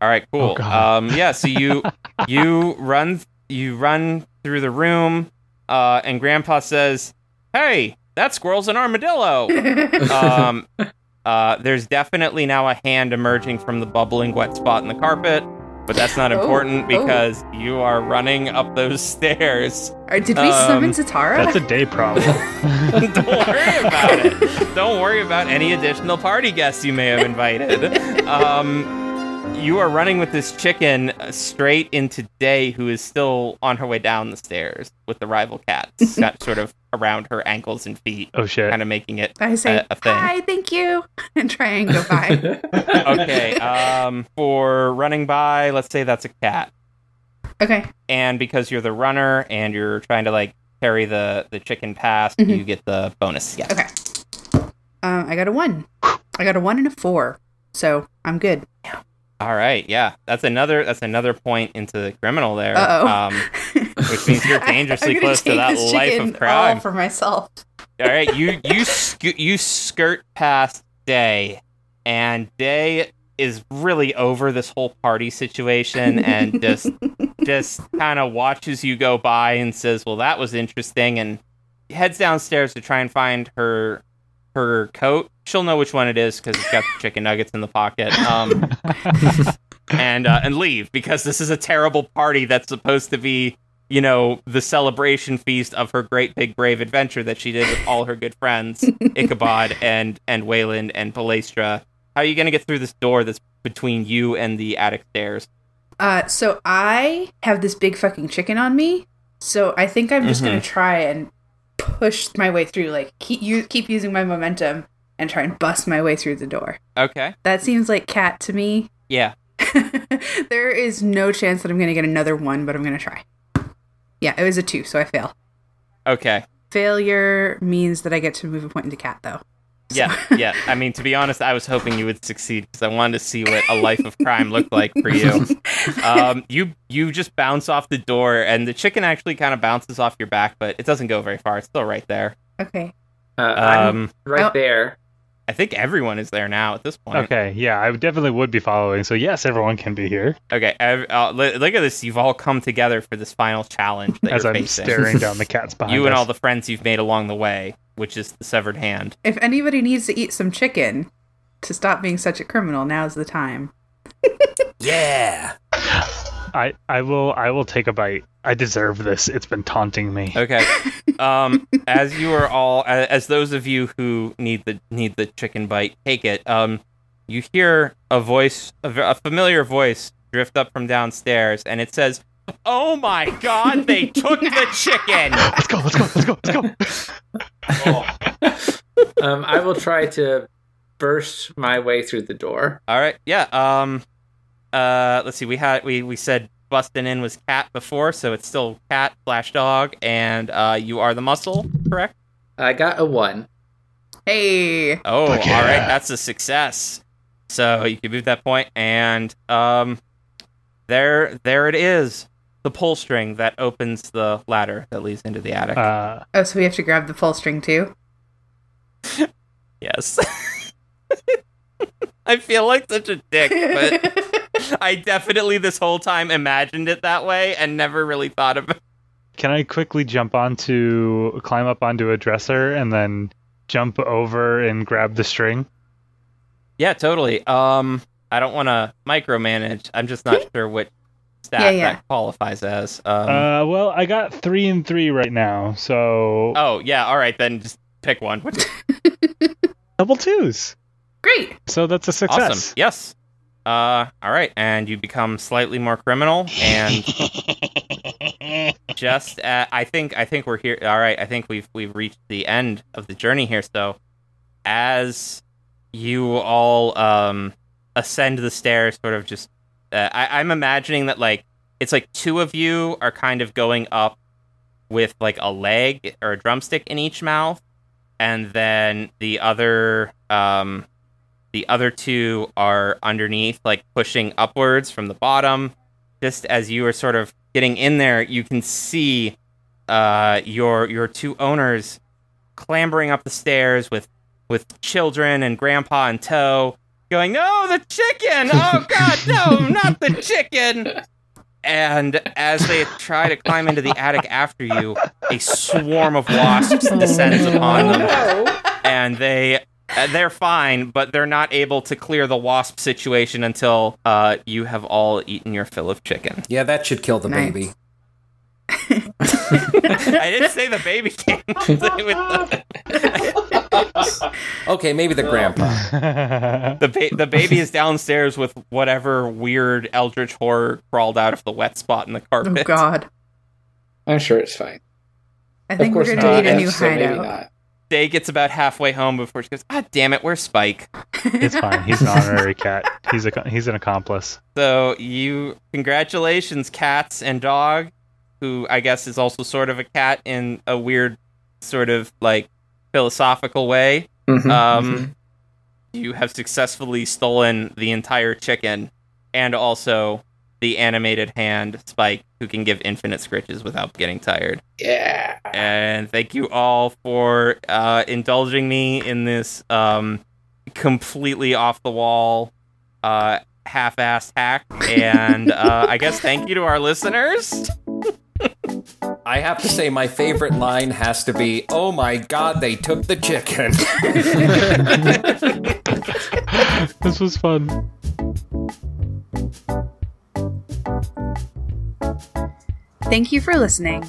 All right, cool. Oh, um, yeah, so you you run you run through the room, uh, and Grandpa says, "Hey, that squirrel's an armadillo." um, uh, there's definitely now a hand emerging from the bubbling wet spot in the carpet, but that's not Oh, important oh. because you are running up those stairs. Or did we um, summon Zatara? that's a day problem. Don't worry about it. Don't worry about any additional party guests you may have invited. Um, you are running with this chicken uh, straight into Day, who is still on her way down the stairs with the rival cats, got sort of around her ankles and feet, oh shit. kind of making it I say a- a thing. hi, thank you, and try and go by. okay. Um, for running by, let's say that's a cat. Okay. and because you're the runner and you're trying to like carry the the chicken past, Mhm. you get the bonus. Yes. Okay. Um, I got a one. I got a one and a four, so I'm good. All right. Yeah, that's another that's another point into the criminal there. Um, which means you're dangerously close to that life of crime. All for myself. All right, you you sc- you skirt past Day, and Day is really over this whole party situation and just just kind of watches you go by and says, "Well, that was interesting," and heads downstairs to try and find her her coat. She'll know which one it is because it's got the chicken nuggets in the pocket. Um, and uh, and leave because this is a terrible party that's supposed to be you know the celebration feast of her great big brave adventure that she did with all her good friends Ichabod and and Wayland and Palestra. How are you going to get through this door that's between you and the attic stairs? Uh, so I have this big fucking chicken on me. So I think I'm just Mhm. gonna try and push my way through. Like keep you keep using my momentum and try and bust my way through the door. Okay. That seems like cat to me. Yeah. there is no chance that I'm gonna get another one, but I'm gonna try. Yeah, it was a two, so I fail. Okay. Failure means that I get to move a point into cat, though. Yeah. Yeah. I mean, to be honest, I was hoping you would succeed because I wanted to see what a life of crime looked like for you. Um, you you just bounce off the door, and the chicken actually kind of bounces off your back, but it doesn't go very far. It's still right there. okay. Uh, I'm Um, right Oh. there. I think everyone is there now at this point. Okay, yeah, I definitely would be following. So yes, everyone can be here Okay, ev- uh, li- look at this. You've all come together for this final challenge that as you're I'm facing. staring down the cats behind you and all the friends you've made along the way, which is the severed hand. If anybody needs to eat some chicken to stop being such a criminal, now's the time. Yeah. I I will I will take a bite. I deserve this. It's been taunting me. Okay. um, as you are all, a- as those of you who need the need the chicken bite, take it. Um, you hear a voice, a familiar voice, drift up from downstairs, and it says, "Oh my God, they took the chicken!" Let's go. Let's go. Let's go. Let's go. Um, I will try to burst my way through the door. All right. Yeah. Um. Uh. Let's see. We had we we said busting in was cat before, so it's still cat slash dog, and uh, you are the muscle, correct? I got a one. Hey, Oh, Fuck all yeah. right. That's a success. So you can move that point, and um, there there it is, the pull string that opens the ladder that leads into the attic. Uh, oh, so we have to grab the full string too. yes. I feel like such a dick, but I definitely this whole time imagined it that way and never really thought about. can I quickly jump onto climb up onto a dresser and then jump over and grab the string? Yeah, totally. Um, I don't want to micromanage. I'm just not sure what stat Yeah, yeah. that qualifies as. Um, Uh, well, I got three and three right now, so oh yeah, all right then. Just pick one. double twos. Great. So that's a success. Awesome. Yes. Uh, all right, and you become slightly more criminal, and just at, I think I think we're here. All right, I think we've we've reached the end of the journey here. So, as you all um ascend the stairs, sort of just, uh, I, I'm imagining that like it's like two of you are kind of going up with like a leg or a drumstick in each mouth, and then the other um the other two are underneath, like pushing upwards from the bottom. Just as you are sort of getting in there, you can see uh, your your two owners clambering up the stairs with with children and grandpa in tow, going, "No, the chicken! Oh God, no, not the chicken!" And as they try to climb into the attic after you, a swarm of wasps descends upon them and they uh, they're fine, but they're not able to clear the wasp situation until uh, you have all eaten your fill of chicken. Yeah, that should kill the Nice. baby. I didn't say the baby came. with the, Okay, maybe the grandpa. the, ba- the baby is downstairs with whatever weird eldritch horror crawled out of the wet spot in the carpet. Oh. God. I'm sure it's fine. I Of think we're gonna not. need a new so maybe hideout. not. Day gets about halfway home before she goes, "Ah, damn it, where's Spike?" It's fine. He's an honorary cat. He's a he's an accomplice. So you congratulations, cats and dog, who I guess is also sort of a cat in a weird sort of like philosophical way. Mhm, Um, mhm. You have successfully stolen the entire chicken and also the animated hand Spike, who can give infinite scritches without getting tired. yeah. And thank you all for uh, indulging me in this um, completely off the wall, uh, half assed hack. And uh, I guess thank you to our listeners. I have to say, my favorite line has to be, "Oh my God, they took the chicken." This was fun. Thank you for listening.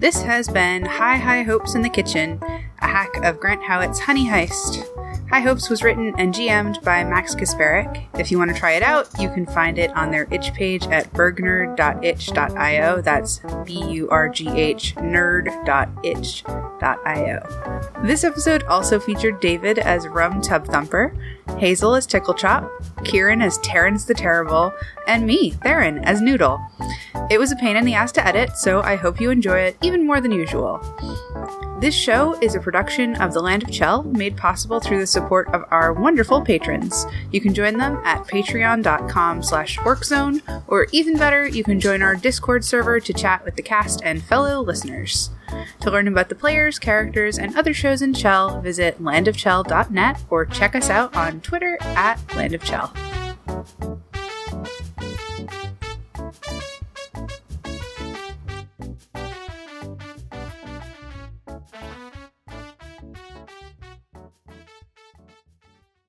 This has been High High Hopes in the Kitchen, a hack of Grant Howitt's Honey Heist. High Hopes was written and GM'd by Max Kasparek. If you want to try it out, you can find it on their itch page at burghnerd.itch.io. That's B U R G H nerd.itch.io. This episode also featured David as Rum Tub Thumper, Hazel as Tickle Chop, Kieran as Terrence the Terrible, and me, Theron, as Noodle. It was a pain in the ass to edit, so I hope you enjoy it even more than usual. This show is a production of The Land of Chell, made possible through the support of our wonderful patrons. You can join them at patreon.com slash workzone, or even better, you can join our Discord server to chat with the cast and fellow listeners. To learn about the players, characters, and other shows in Chell, visit landofchell.net or check us out on Twitter at landofchell.